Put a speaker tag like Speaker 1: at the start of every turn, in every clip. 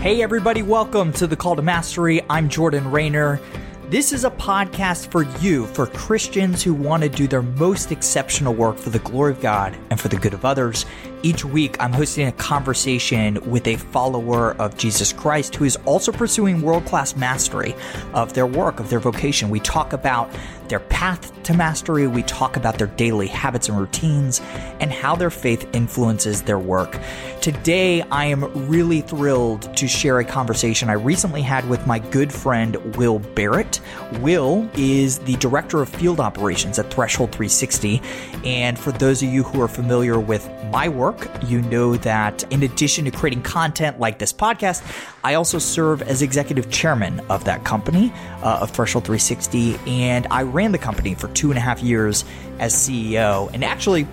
Speaker 1: Hey, everybody, welcome to the Call to Mastery. I'm Jordan Raynor. This is a podcast for you, for Christians who want to do their most exceptional work for the glory of God and for the good of others. Each week, I'm hosting a conversation with a follower of Jesus Christ who is also pursuing world class mastery of their work, of their vocation. We talk about their path to mastery, we talk about their daily habits and routines, and how their faith influences their work. Today, I am really thrilled to share a conversation I recently had with my good friend Will Barrett. Will is the director of field operations at Threshold 360. And for those of you who are familiar with my work, you know that in addition to creating content like this podcast, I also serve as executive chairman of that company, uh, of Threshold 360. And I ran the company for two and a half years as CEO. And actually,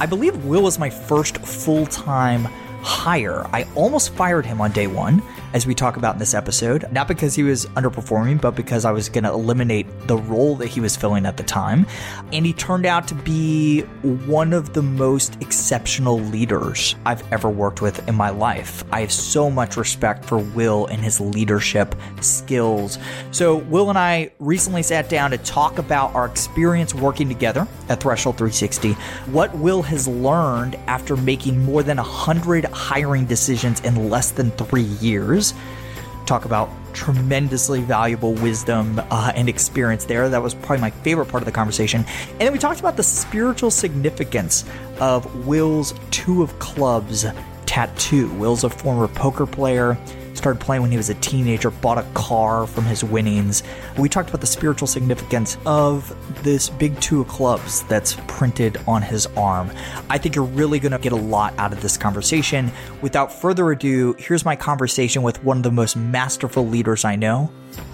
Speaker 1: I believe Will was my first full time hire. I almost fired him on day one, as we talk about in this episode, not because he was underperforming, but because I was going to eliminate the role that he was filling at the time. And he turned out to be one of the most exceptional leaders I've ever worked with in my life. I have so much respect for Will and his leadership skills. So, Will and I recently sat down to talk about our experience working together at Threshold 360, what Will has learned after making more than 100 hiring decisions in less than three years. Talk about tremendously valuable wisdom uh, and experience there. That was probably my favorite part of the conversation. And then we talked about the spiritual significance of Will's Two of Clubs tattoo. Will's a former poker player started playing when he was a teenager, bought a car from his winnings. We talked about the spiritual significance of this big two of clubs that's printed on his arm. I think you're really going to get a lot out of this conversation. Without further ado, here's my conversation with one of the most masterful leaders I know,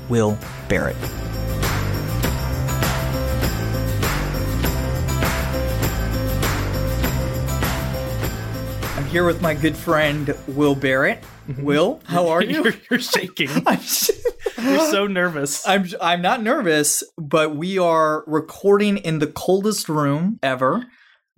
Speaker 1: Will Barrett. I'm here with my good friend, Will Barrett. Will, how are you?
Speaker 2: you're, you're shaking.
Speaker 1: I'm,
Speaker 2: you're so nervous.
Speaker 1: I'm I'm not nervous, but we are recording in the coldest room ever.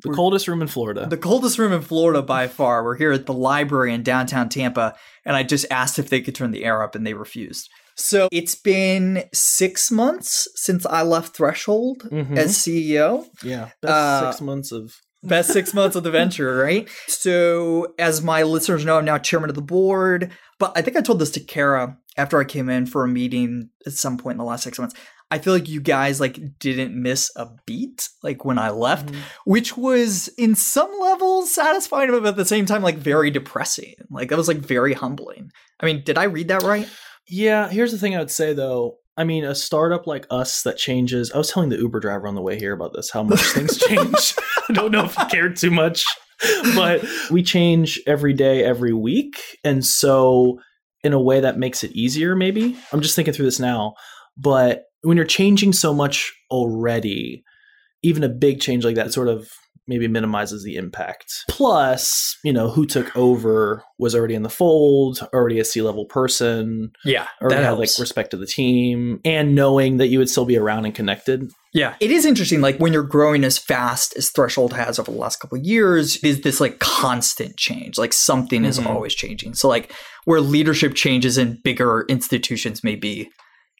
Speaker 2: the coldest room in Florida.
Speaker 1: The coldest room in Florida by far. We're here at the library in downtown Tampa, and I just asked if they could turn the air up, and they refused. So it's been six months since I left Threshold
Speaker 2: Mhm.
Speaker 1: as CEO.
Speaker 2: yeah, best
Speaker 1: Uh,
Speaker 2: six months of.
Speaker 1: Best six months of the venture, right? So, as my listeners know, I'm now chairman of the board. But I think I told this to Kara after I came in for a meeting at some point in the last six months. I feel like you guys like didn't miss a beat like when I left,
Speaker 2: Mhm.
Speaker 1: which was in some levels satisfying, but at the same time like very depressing. Like that was like very humbling. I mean, did I read that right?
Speaker 2: Yeah, here's the thing I would say though. I mean, a startup like us that changes. I was telling the Uber driver on the way here about this, how much things change. I don't know if he cared too much, but we change every day, every week. And so, in a way that makes it easier, maybe. I'm just thinking through this now. But when you're changing so much already, even a big change like that sort of maybe minimizes the impact. Plus, you know, who took over was already in the fold, already a C level person,
Speaker 1: Yeah,
Speaker 2: already had like respect to the team, and knowing that you would still be around and connected.
Speaker 1: Yeah. It is interesting. Like when you're growing as fast as Threshold has over the last couple of years, is this like constant change. Like something is
Speaker 2: Mhm.
Speaker 1: always changing. So like where leadership changes in bigger institutions may be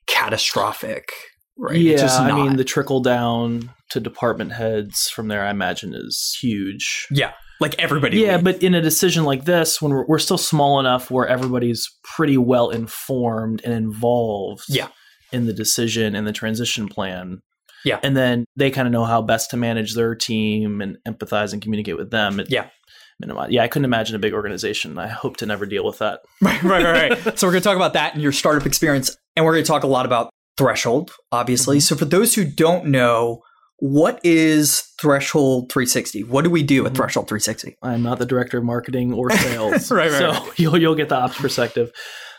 Speaker 1: catastrophic. Right.
Speaker 2: Yeah,
Speaker 1: It's just
Speaker 2: I mean the trickle down to department heads from there, I imagine, is huge.
Speaker 1: yeah. Like everybody.
Speaker 2: Yeah,
Speaker 1: leaves.
Speaker 2: but in a decision like this, when we're, we're still small enough where everybody's pretty well informed and involved
Speaker 1: Yeah.
Speaker 2: in the decision and the transition plan.
Speaker 1: Yeah.
Speaker 2: And then they kind of know how best to manage their team and empathize and communicate with them. It
Speaker 1: Yeah.
Speaker 2: Minimize. Yeah, I couldn't imagine a big organization. I hope to never deal with that.
Speaker 1: right, right, right, right. so we're going to talk about that and your startup experience, and we're going to talk a lot about Threshold, obviously.
Speaker 2: Mhm.
Speaker 1: So for those who don't know, what is Threshold 360? What do we do at mm-hmm. Threshold 360?
Speaker 2: I'm not the director of marketing or sales.
Speaker 1: Right, right,
Speaker 2: So you'll you'll get the ops perspective.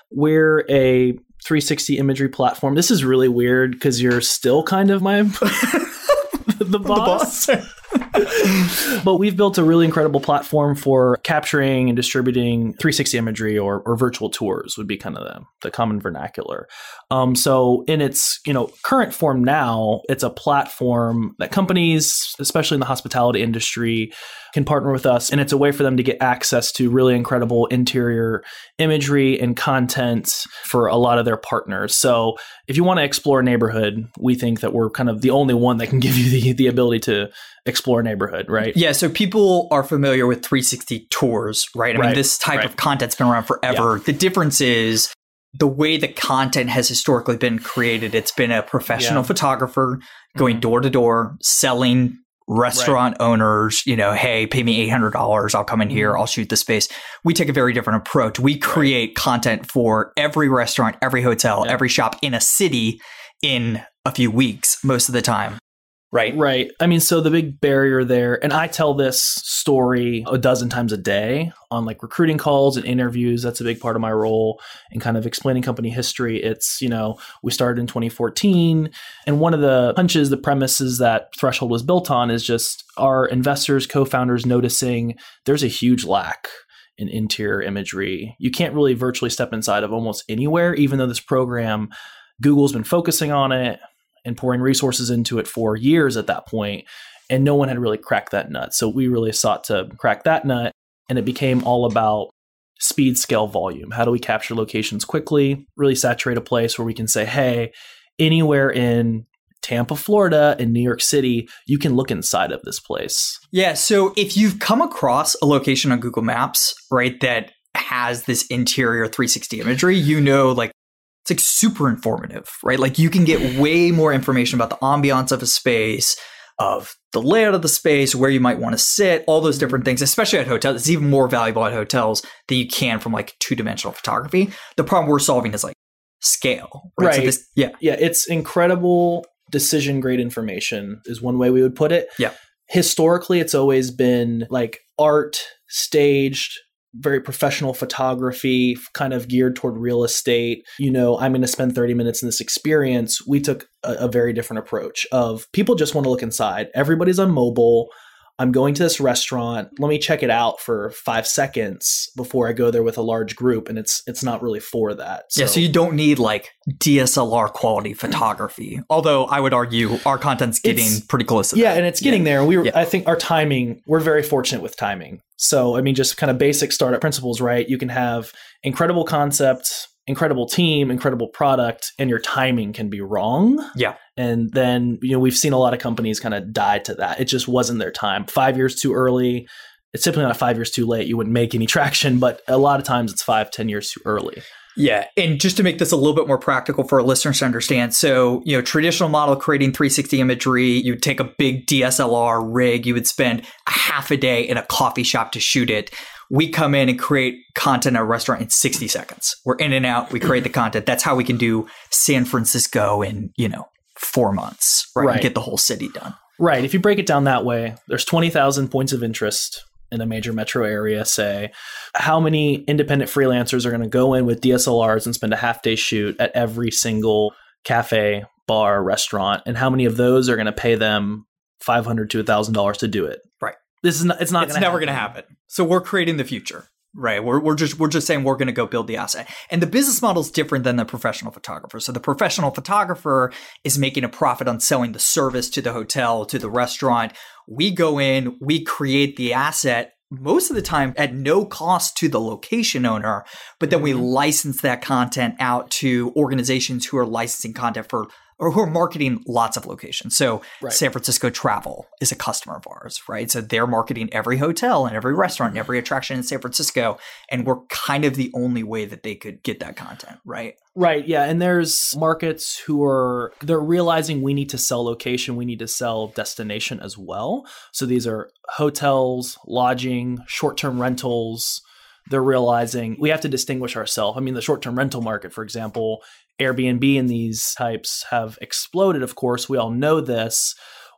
Speaker 2: We're a 360 imagery platform. This is really weird because you're still kind of my the boss. but we've built a really incredible platform for capturing and distributing 360 imagery or, or virtual tours would be kind of the, the common vernacular. Um, so in its you know current form now, it's a platform that companies, especially in the hospitality industry, can partner with us, and it's a way for them to get access to really incredible interior imagery and content for a lot of their partners. So if you want to explore a neighborhood, we think that we're kind of the only one that can give you the, the ability to explore a neighborhood, right?
Speaker 1: Yeah, so people are familiar with 360 tours, right? I mean, this type
Speaker 2: right.
Speaker 1: of content's been around forever. The difference is the way the content has historically been created. It's been a professional
Speaker 2: Yeah.
Speaker 1: photographer going door to door, selling restaurant owners, you know, hey, pay me $800. I'll come in here.
Speaker 2: Mhm.
Speaker 1: I'll shoot the space. We take a very different approach. We create content for every restaurant, every hotel,
Speaker 2: Yeah.
Speaker 1: every shop in a city in a few weeks, most of the time. Right.
Speaker 2: Right. I mean, so the big barrier there, and I tell this story a dozen times a day on like recruiting calls and interviews. That's a big part of my role and kind of explaining company history. It's, you know, we started in 2014. And one of the punches, the premises that Threshold was built on is just our investors, co founders noticing there's a huge lack in interior imagery. You can't really virtually step inside of almost anywhere, even though this program, Google's been focusing on it and pouring resources into it for years at that point, and no one had really cracked that nut. So we really sought to crack that nut, and it became all about speed, scale, volume. How do we capture locations quickly, really saturate a place where we can say, hey, anywhere in Tampa, Florida, and New York City, you can look inside of this place.
Speaker 1: Yeah. So if you've come across a location on Google Maps, right, that has this interior 360 imagery, you know, like it's like super informative, right? Like you can get way more information about the ambiance of a space, of the layout of the space, where you might want to sit, all those different things, especially at hotels. It's even more valuable at hotels than you can from like two dimensional photography. The problem we're solving is like scale, right? So this, yeah.
Speaker 2: Yeah, it's incredible decision grade information, is one way we would put it.
Speaker 1: Yeah.
Speaker 2: Historically, it's always been like art, staged, very professional photography, kind of geared toward real estate. You know, I'm going to spend 30 minutes in this experience. We took a, a very different approach of people just want to look inside. Everybody's on mobile. I'm going to this restaurant. Let me check it out for five seconds before I go there with a large group, and it's it's not really for that.
Speaker 1: Yeah, so you don't need like DSLR quality hmm. photography. Although I would argue our content's getting
Speaker 2: It's-
Speaker 1: pretty close to
Speaker 2: yeah
Speaker 1: that.
Speaker 2: and it's getting there we were
Speaker 1: Yeah.
Speaker 2: i think our timing we're very fortunate with timing so i mean just kind of basic startup principles right? You can have incredible concept incredible team incredible product and your timing can be wrong.
Speaker 1: Yeah.
Speaker 2: and then you know we've seen a lot of companies kind of die to that. It just wasn't their time. Five years too early it's typically not five years too late you wouldn't make any traction but a lot of times it's five ten years too early
Speaker 1: Yeah, and just to make this a little bit more practical for our listeners to understand, so you know, traditional model creating 360 imagery, you'd take a big DSLR rig, you would spend a half a day in a coffee shop to shoot it. We come in and create content at a restaurant in 60 seconds. We're in and out, we create the content. That's how we can do San Francisco in, you know, four months, right?
Speaker 2: Right.
Speaker 1: And get the whole city done.
Speaker 2: Right. If you break it down that way, there's 20,000 points of interest in a major metro area, say. How many independent freelancers are going to go in with DSLRs and spend a half day shoot at every single cafe, bar, restaurant? And how many of those are going to pay them 500 to $1,000 to do it?
Speaker 1: Right.
Speaker 2: This is not, it's not
Speaker 1: it's
Speaker 2: gonna
Speaker 1: never going to happen. So we're creating the future, right? We're, we're just we're just saying we're going to go build the asset, and the business model is different than the professional photographer. So the professional photographer is making a profit on selling the service to the hotel to the restaurant. We go in, we create the asset. Most of the time at no cost to the location owner, but then we mm-hmm. license that content out to organizations who are licensing content for or who are marketing lots of locations. So
Speaker 2: Right.
Speaker 1: San Francisco Travel is a customer of ours, right? So they're marketing every hotel and every restaurant and every attraction in San Francisco. And we're kind of the only way that they could get that content, right?
Speaker 2: Right, yeah, and there's markets who are they're realizing we need to sell location, we need to sell destination as well. So these are hotels, lodging, short-term rentals. They're realizing we have to distinguish ourselves. I mean, the short-term rental market, for example, Airbnb and these types have exploded, of course. We all know this.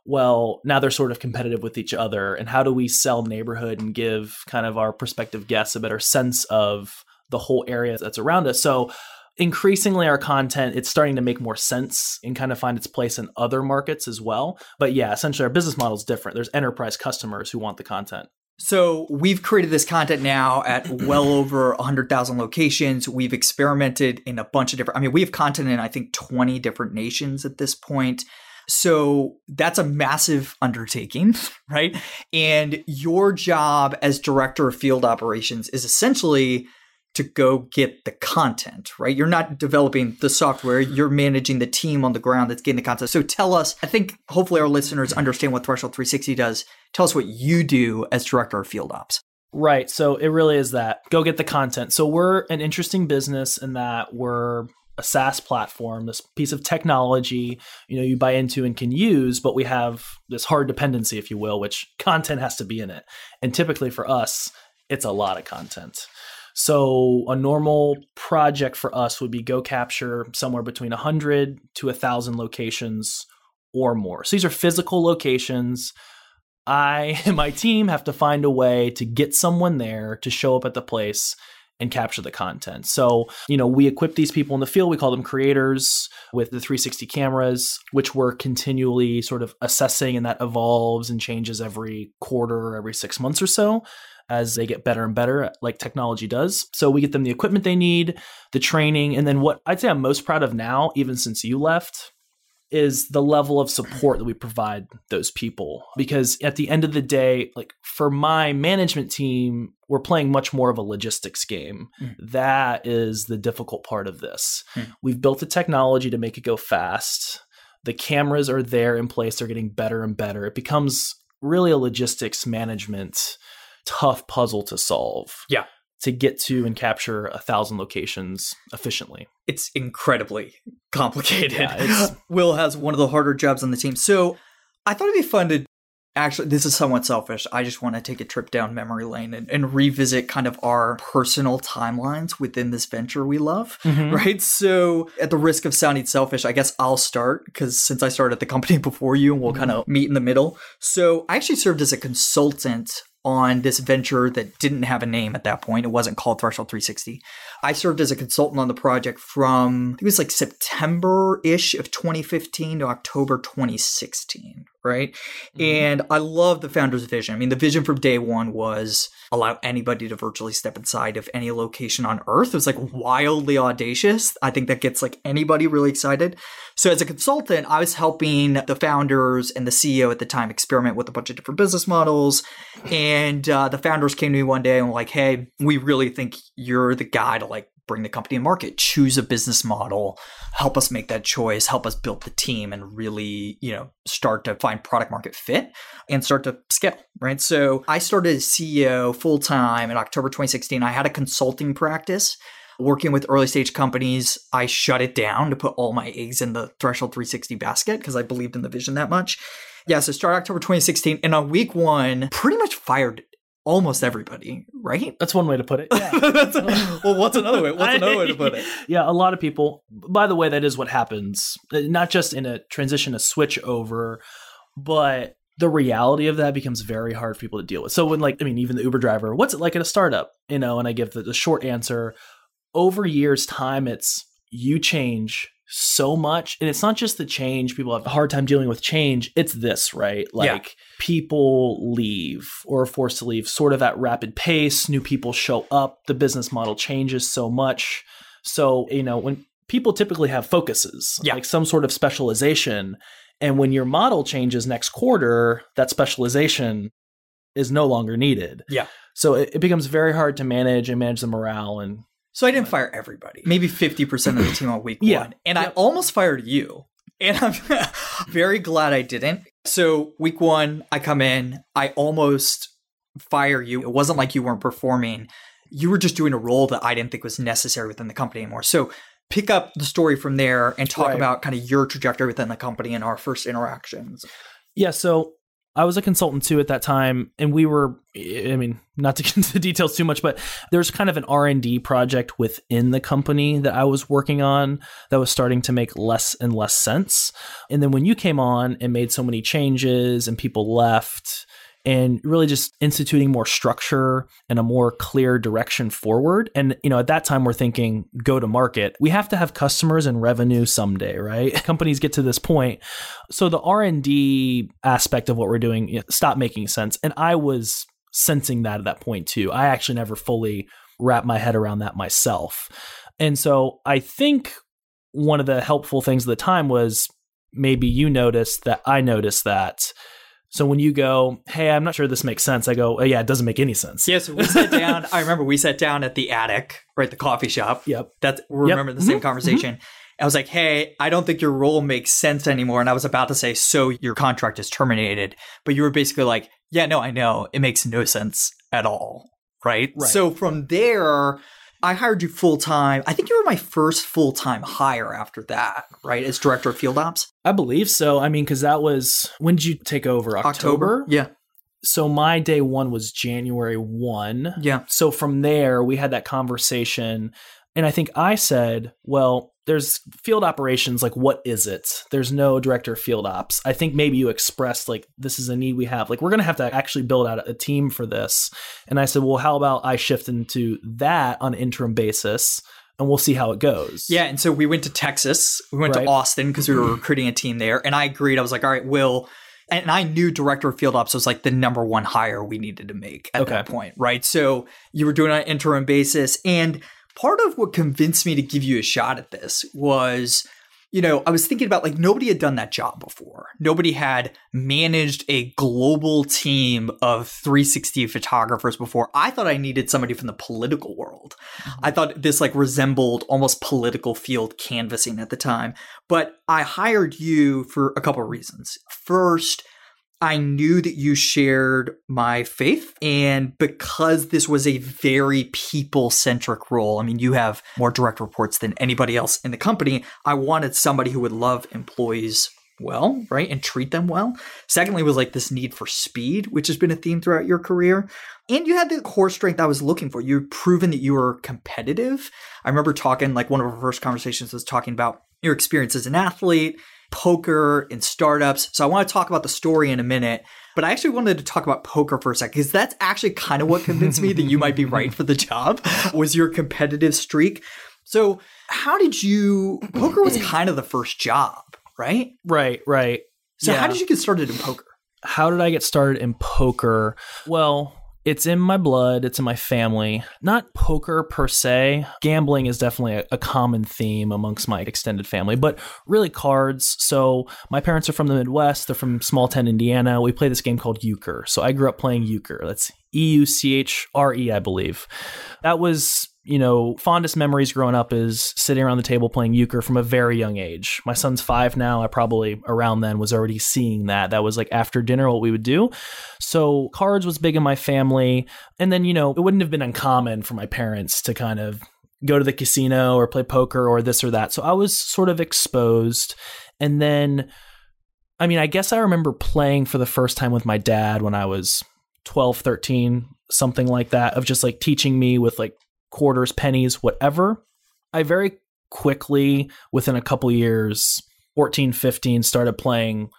Speaker 2: well, now they're sort of competitive with each other. And how do we sell neighborhood and give kind of our prospective guests a better sense of the whole area that's around us? So increasingly our content it's starting to make more sense and kind of find its place in other markets as well but yeah essentially our business model is different there's enterprise customers who want the content
Speaker 1: so we've created this content now at well over 100,000 locations. We've experimented in a bunch of different I mean we have content in I think 20 different nations at this point. So that's a massive undertaking, right? And your job as director of field operations is essentially to go get the content, right? You're not developing the software, you're managing the team on the ground that's getting the content. So tell us, I think hopefully our listeners understand what Threshold 360 does. Tell us what you do as director of field ops.
Speaker 2: Right. So it really is that go get the content. So we're an interesting business in that we're a SaaS platform, this piece of technology, you know, you buy into and can use, but we have this hard dependency, if you will, which content has to be in it. And typically for us, it's a lot of content. So a normal project for us would be go capture somewhere between 100 to 1,000 locations or more. So these are physical locations. I and my team have to find a way to get someone there to show up at the place and capture the content. So, you know, we equip these people in the field. We call them creators with the 360 cameras, which we're continually sort of assessing, and that evolves and changes every quarter, every six months or so as they get better and better, like technology does. So we get them the equipment they need, the training, and then what I'd say I'm most proud of now, even since you left, is the level of support that we provide those people. Because at the end of the day, like for my management team, we're playing much more of a logistics game. Mm. That is the difficult part of this. Mm. We've built the technology to make it go fast. The cameras are there in place, they're getting better and better. It becomes really a logistics management tough puzzle to solve.
Speaker 1: Yeah.
Speaker 2: To get to and capture a thousand locations efficiently.
Speaker 1: It's incredibly complicated. Yeah, Will has one of the harder jobs on the team. So I thought it'd be fun to actually this is somewhat selfish i just want to take a trip down memory lane and, and, revisit kind of our personal timelines within this venture we love mm-hmm. right so at the risk of sounding selfish i guess i'll start because since i started the company before you and we'll mm-hmm. kind of meet in the middle so i actually served as a consultant on this venture that didn't have a name at that point. It wasn't called Threshold 360. I served as a consultant on the project from, it was like September ish of 2015 to October 2016, right? Mm-hmm. And I love the founder's vision. I mean, the vision from day one was allow anybody to virtually step inside of any location on earth. It was like wildly audacious. I think that gets like anybody really excited. So as a consultant, I was helping the founders and the CEO at the time experiment with a bunch of different business models. And uh, the founders came to me one day and were like, "Hey, we really think you're the guy to like bring the company to market. Choose a business model, help us make that choice, help us build the team, and really, you know, start to find product market fit and start to scale." Right. So I started as CEO full time in October 2016. I had a consulting practice working with early stage companies, I shut it down to put all my eggs in the Threshold 360 basket because I believed in the vision that much. Yeah, so start October 2016. And on week one, pretty much fired almost everybody, right?
Speaker 2: That's one way to put it. Yeah.
Speaker 1: well, what's another way? What's another way to put it?
Speaker 2: Yeah, a lot of people. By the way, that is what happens. Uh, not just in a transition, a switch over, but the reality of that becomes very hard for people to deal with. So when like, I mean, even the Uber driver, what's it like at a startup? You know, and I give the, the short answer over years time it's you change so much. And it's not just the change people have a hard time dealing with change. It's this right? Like yeah. people leave or are forced to leave sort of at rapid pace. New people show up. The business model changes so much. So you know when people typically have focuses yeah. like some sort of specialization. And when your model changes next quarter that specialization is no longer needed.
Speaker 1: Yeah.
Speaker 2: So it, it becomes very hard to manage and manage the morale and
Speaker 1: so I didn't fire everybody. Maybe 50% of the team on week yeah. one. And yep. I almost fired you. And I'm very glad I didn't. So week one, I come in, I almost fire you. It wasn't like you weren't performing. You were just doing a role that I didn't think was necessary within the company anymore. So pick up the story from there and talk right. about kind of your trajectory within the company and our first interactions.
Speaker 2: Yeah. So I was a consultant too at that time, and we were. I mean, not to get into the details too much, but there's kind of an R and D project within the company that I was working on that was starting to make less and less sense. And then when you came on and made so many changes and people left, and really just instituting more structure and a more clear direction forward. And you know, at that time we're thinking go to market. We have to have customers and revenue someday, right? Companies get to this point. So the R&D aspect of what we're doing you know, stopped making sense. And I was sensing that at that point too. I actually never fully wrapped my head around that myself. And so I think one of the helpful things at the time was maybe you noticed that I noticed that so when you go, hey, I'm not sure this makes sense, I go, oh, yeah, it doesn't make any sense.
Speaker 1: Yeah, so we sat down. I remember we sat down at the attic, right, the coffee shop.
Speaker 2: Yep.
Speaker 1: That's we remember the same mm-hmm. conversation. Mm-hmm. I was like, hey, I don't think your role makes sense anymore. And I was about to say, so your contract is terminated. But you were basically like, yeah, no, I know. It makes no sense at all. Right. right. So from there, I hired you full time. I think you were my first full time hire after that, right? As director of field ops.
Speaker 2: I believe so. I mean, because that was when did you take over? October? October.
Speaker 1: Yeah.
Speaker 2: So my day one was January one.
Speaker 1: Yeah.
Speaker 2: So from there, we had that conversation, and I think I said, "Well, there's field operations like what is it? There's no director of field ops. I think maybe you expressed like this is a need we have. Like we're going to have to actually build out a team for this. And i said well how about i shift into that on an interim basis and we'll see how it goes.
Speaker 1: Yeah and so we went to texas. We went right. to austin because we were recruiting a team there and i agreed. I was like all right will and I knew director of field ops was like the number one hire we needed to make at okay. that point, right? So you were doing it on an interim basis, and part of what convinced me to give you a shot at this was you know, I was thinking about like nobody had done that job before. Nobody had managed a global team of 360 photographers before. I thought I needed somebody from the political world. Mm-hmm. I thought this like resembled almost political field canvassing at the time. But I hired you for a couple of reasons. First, I knew that you shared my faith. And because this was a very people centric role, I mean, you have more direct reports than anybody else in the company. I wanted somebody who would love employees well, right? And treat them well. Secondly, was like this need for speed, which has been a theme throughout your career. And you had the core strength I was looking for. You've proven that you were competitive. I remember talking, like one of our first conversations was talking about your experience as an athlete poker and startups. So I want to talk about the story in a minute, but I actually wanted to talk about poker for a second because that's actually kind of what convinced me that you might be right for the job was your competitive streak. So how did you poker was kind of the first job, right?
Speaker 2: Right, right.
Speaker 1: So yeah. how did you get started in poker?
Speaker 2: How did I get started in poker? Well, it's in my blood, it's in my family. Not poker per se. Gambling is definitely a, a, common theme amongst my extended family, but really cards. So my parents are from the Midwest, they're from small town Indiana. We play this game called euchre. So I grew up playing euchre. That's E U C H R E, I believe. That was you know, fondest memories growing up is sitting around the table playing euchre from a very young age. My son's five now. I probably around then was already seeing that. That was like after dinner what we would do. So cards was big in my family. And then, you know, it wouldn't have been uncommon for my parents to kind of go to the casino or play poker or this or that. So I was sort of exposed. And then, I mean, I guess I remember playing for the first time with my dad when I was 12, 13, something like that, of just like teaching me with like quarters, pennies, whatever. I very quickly, within a couple years, 14, 15, started playing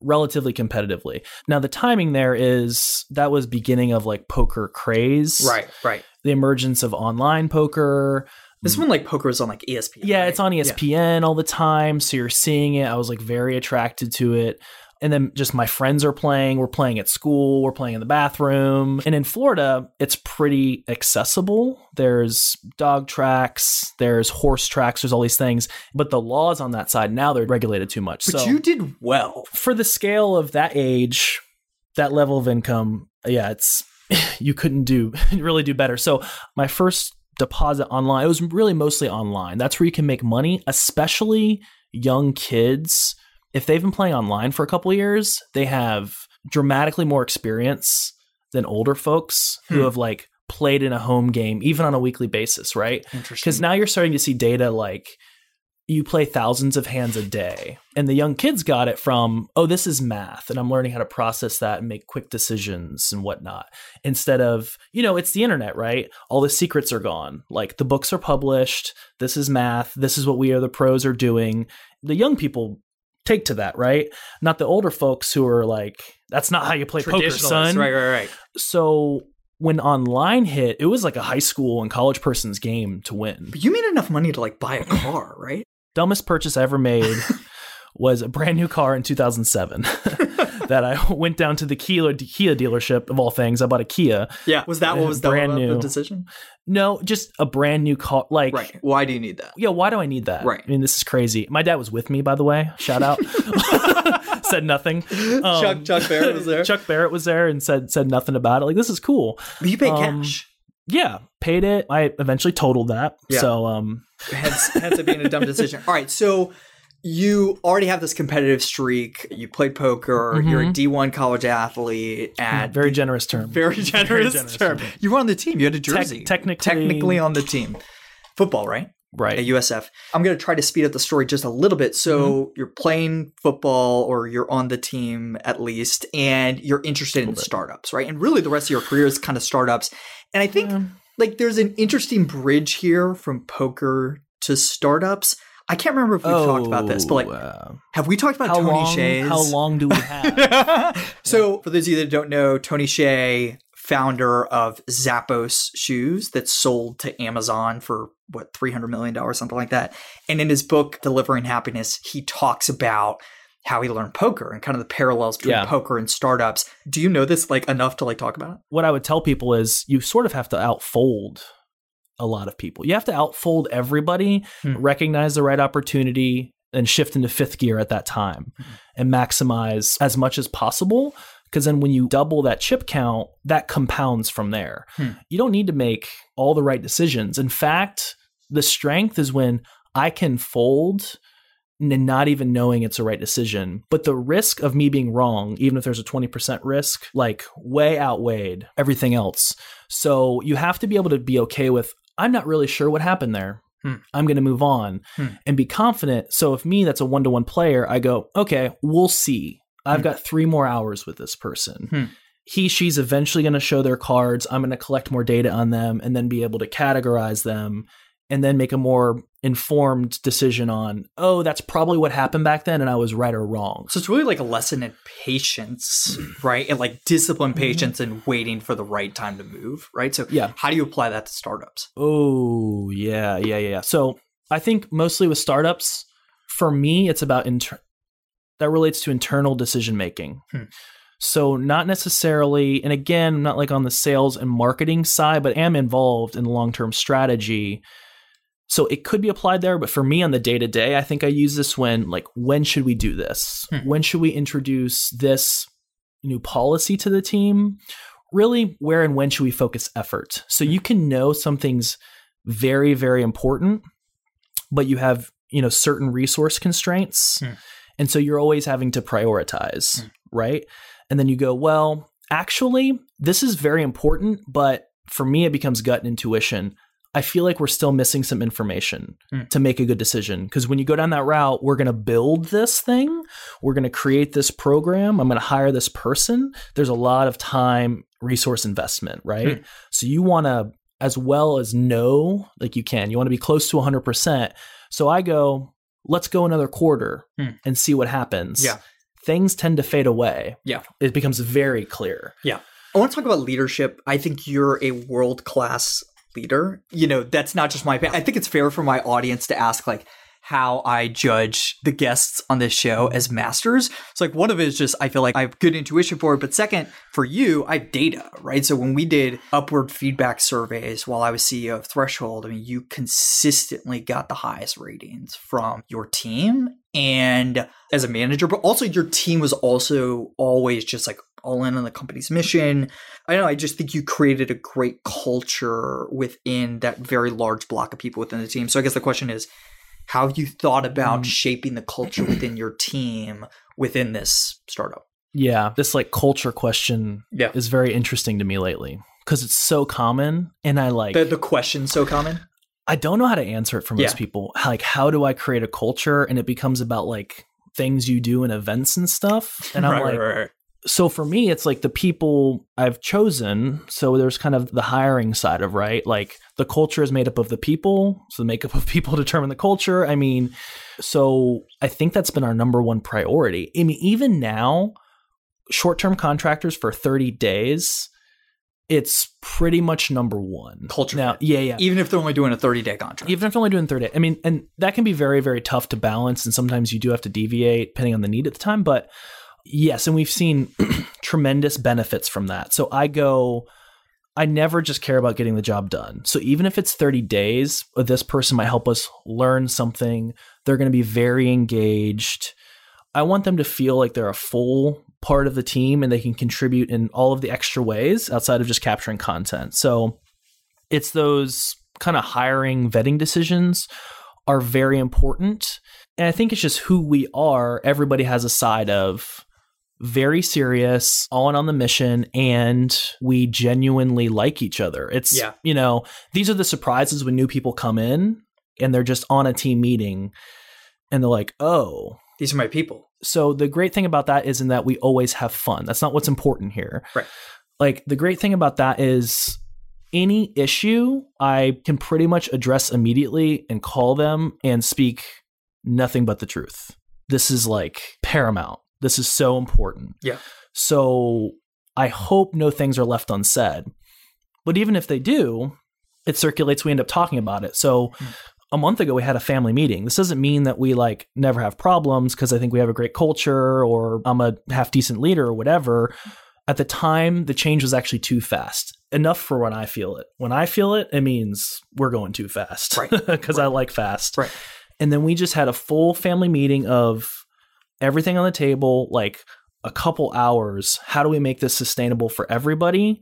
Speaker 2: relatively competitively. Now the timing there is that was beginning of like poker craze.
Speaker 1: Right, right.
Speaker 2: The emergence of online poker.
Speaker 1: This is when like poker was on like ESPN.
Speaker 2: Yeah,
Speaker 1: right?
Speaker 2: it's on ESPN yeah. all the time. So you're seeing it. I was like very attracted to it and then just my friends are playing. We're playing at school, we're playing in the bathroom. And in Florida, it's pretty accessible. There's dog tracks, there's horse tracks, there's all these things. But the laws on that side now they're regulated too much.
Speaker 1: But so you did well.
Speaker 2: For the scale of that age, that level of income, yeah, it's you couldn't do really do better. So my first deposit online, it was really mostly online. That's where you can make money, especially young kids if they've been playing online for a couple years, they have dramatically more experience than older folks hmm. who have like played in a home game even on a weekly basis, right? Because now you're starting to see data like you play thousands of hands a day. And the young kids got it from, oh, this is math. And I'm learning how to process that and make quick decisions and whatnot. Instead of, you know, it's the internet, right? All the secrets are gone. Like the books are published. This is math. This is what we are the pros are doing. The young people take to that, right? Not the older folks who are like, that's not how you play poker, son.
Speaker 1: Right, right, right.
Speaker 2: So when online hit, it was like a high school and college person's game to win.
Speaker 1: But you made enough money to like buy a car, right?
Speaker 2: dumbest purchase I ever made was a brand new car in 2007 that I went down to the Kia, Kia dealership of all things. I bought a Kia.
Speaker 1: Yeah, was that what was brand the, new the decision?
Speaker 2: No, just a brand new car. Like,
Speaker 1: right? Why do you need that?
Speaker 2: Yeah, why do I need that?
Speaker 1: Right.
Speaker 2: I mean, this is crazy. My dad was with me, by the way. Shout out. said nothing.
Speaker 1: Um, Chuck Chuck Barrett was there.
Speaker 2: Chuck Barrett was there and said said nothing about it. Like, this is cool.
Speaker 1: But you paid um, cash.
Speaker 2: Yeah, paid it. I eventually totaled that.
Speaker 1: Yeah.
Speaker 2: So um
Speaker 1: hence hence it being a dumb decision. All right, so you already have this competitive streak. You played poker. Mm-hmm. You're a D1 college athlete. At
Speaker 2: very generous term.
Speaker 1: Very generous, very generous term. term. You were on the team. You had a jersey.
Speaker 2: Te- technically,
Speaker 1: technically on the team. Football, right?
Speaker 2: Right.
Speaker 1: At USF. I'm going to try to speed up the story just a little bit. So mm-hmm. you're playing football, or you're on the team at least, and you're interested in bit. startups, right? And really, the rest of your career is kind of startups. And I think yeah. like there's an interesting bridge here from poker to startups. I can't remember if we've oh, talked about this, but like, uh, have we talked about Tony
Speaker 2: long,
Speaker 1: Hsieh's?
Speaker 2: How long do we have?
Speaker 1: so, for those of you that don't know, Tony Hsieh, founder of Zappos shoes that sold to Amazon for what $300 million, something like that. And in his book, Delivering Happiness, he talks about how he learned poker and kind of the parallels between yeah. poker and startups. Do you know this like enough to like talk about it?
Speaker 2: What I would tell people is you sort of have to outfold a lot of people. You have to outfold everybody, hmm. recognize the right opportunity, and shift into fifth gear at that time hmm. and maximize as much as possible. Because then when you double that chip count, that compounds from there. Hmm. You don't need to make all the right decisions. In fact, the strength is when I can fold and not even knowing it's the right decision. But the risk of me being wrong, even if there's a 20% risk, like way outweighed everything else. So you have to be able to be okay with, I'm not really sure what happened there. Hmm. I'm going to move on hmm. and be confident. So if me, that's a one to one player, I go, okay, we'll see. I've hmm. got three more hours with this person. Hmm. He, she's eventually going to show their cards. I'm going to collect more data on them and then be able to categorize them and then make a more informed decision on, oh, that's probably what happened back then and I was right or wrong.
Speaker 1: So it's really like a lesson in patience, right? And like discipline, mm-hmm. patience, and waiting for the right time to move, right? So
Speaker 2: yeah.
Speaker 1: how do you apply that to startups?
Speaker 2: Oh, yeah, yeah, yeah. So I think mostly with startups, for me, it's about inter- that relates to internal decision making. Hmm. So not necessarily, and again, not like on the sales and marketing side, but am involved in long term strategy so it could be applied there, but for me on the day to day, I think I use this when like when should we do this? Hmm. When should we introduce this new policy to the team? Really, where and when should we focus effort? So you can know something's very very important, but you have, you know, certain resource constraints. Hmm. And so you're always having to prioritize, hmm. right? And then you go, well, actually, this is very important, but for me it becomes gut and intuition. I feel like we're still missing some information mm. to make a good decision. Because when you go down that route, we're going to build this thing, we're going to create this program, I'm going to hire this person. There's a lot of time, resource investment, right? Mm. So you want to, as well as know, like you can, you want to be close to 100%. So I go, let's go another quarter mm. and see what happens.
Speaker 1: Yeah.
Speaker 2: Things tend to fade away.
Speaker 1: Yeah.
Speaker 2: It becomes very clear.
Speaker 1: Yeah. I want to talk about leadership. I think you're a world class leader. You know, that's not just my opinion. I think it's fair for my audience to ask, like, how I judge the guests on this show as masters. It's like one of it is just I feel like I have good intuition for it. But second, for you, I have data, right? So when we did upward feedback surveys while I was CEO of Threshold, I mean, you consistently got the highest ratings from your team and as a manager, but also your team was also always just like all in on the company's mission. I know, I just think you created a great culture within that very large block of people within the team. So I guess the question is, how have you thought about mm. shaping the culture within your team within this startup?
Speaker 2: Yeah, this like culture question
Speaker 1: yeah.
Speaker 2: is very interesting to me lately because it's so common and I like
Speaker 1: the, the question so common.
Speaker 2: I don't know how to answer it for most
Speaker 1: Yeah.
Speaker 2: people. Like, how do I create a culture? And it becomes about like things you do in events and stuff. And I'm
Speaker 1: Right,
Speaker 2: like,
Speaker 1: right, right.
Speaker 2: So for me, it's like the people I've chosen. So there's kind of the hiring side of right. Like the culture is made up of the people. So the makeup of people determine the culture. I mean, so I think that's been our number one priority. I mean, even now, short term contractors for 30 days, it's pretty much number one.
Speaker 1: Culture
Speaker 2: Now, yeah, yeah.
Speaker 1: Even if they're only doing a 30 day contract.
Speaker 2: Even if they're only doing 30 I mean, and that can be very, very tough to balance. And sometimes you do have to deviate depending on the need at the time. But yes, and we've seen tremendous benefits from that. So I go, I never just care about getting the job done. So even if it's 30 days, this person might help us learn something. They're going to be very engaged. I want them to feel like they're a full part of the team and they can contribute in all of the extra ways outside of just capturing content. So it's those kind of hiring vetting decisions are very important. And I think it's just who we are. Everybody has a side of very serious, all in on the mission, and we genuinely like each other. It's,
Speaker 1: Yeah.
Speaker 2: you know, these are the surprises when new people come in and they're just on a team meeting and they're like, oh,
Speaker 1: These are my people.
Speaker 2: so the great thing about that is in that we always have fun. That's not what's important here.
Speaker 1: Right.
Speaker 2: Like the great thing about that is any issue I can pretty much address immediately and call them and speak nothing but the truth. This is like paramount. This is so important.
Speaker 1: Yeah.
Speaker 2: So I hope no things are left unsaid. But even if they do, it circulates, we end up talking about it. So a month ago we had a family meeting. This doesn't mean that we like never have problems because I think we have a great culture or I'm a half decent leader or whatever. At the time, the change was actually too fast. Enough for when I feel it. When I feel it, it means we're going too fast.
Speaker 1: Right.
Speaker 2: Because I like fast.
Speaker 1: Right.
Speaker 2: And then we just had a full family meeting of everything on the table, like a couple hours. How do we make this sustainable for everybody?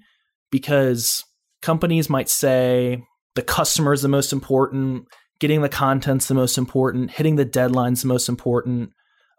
Speaker 2: Because companies might say the customer is the most important, getting the content's the most important, hitting the deadline's the most important.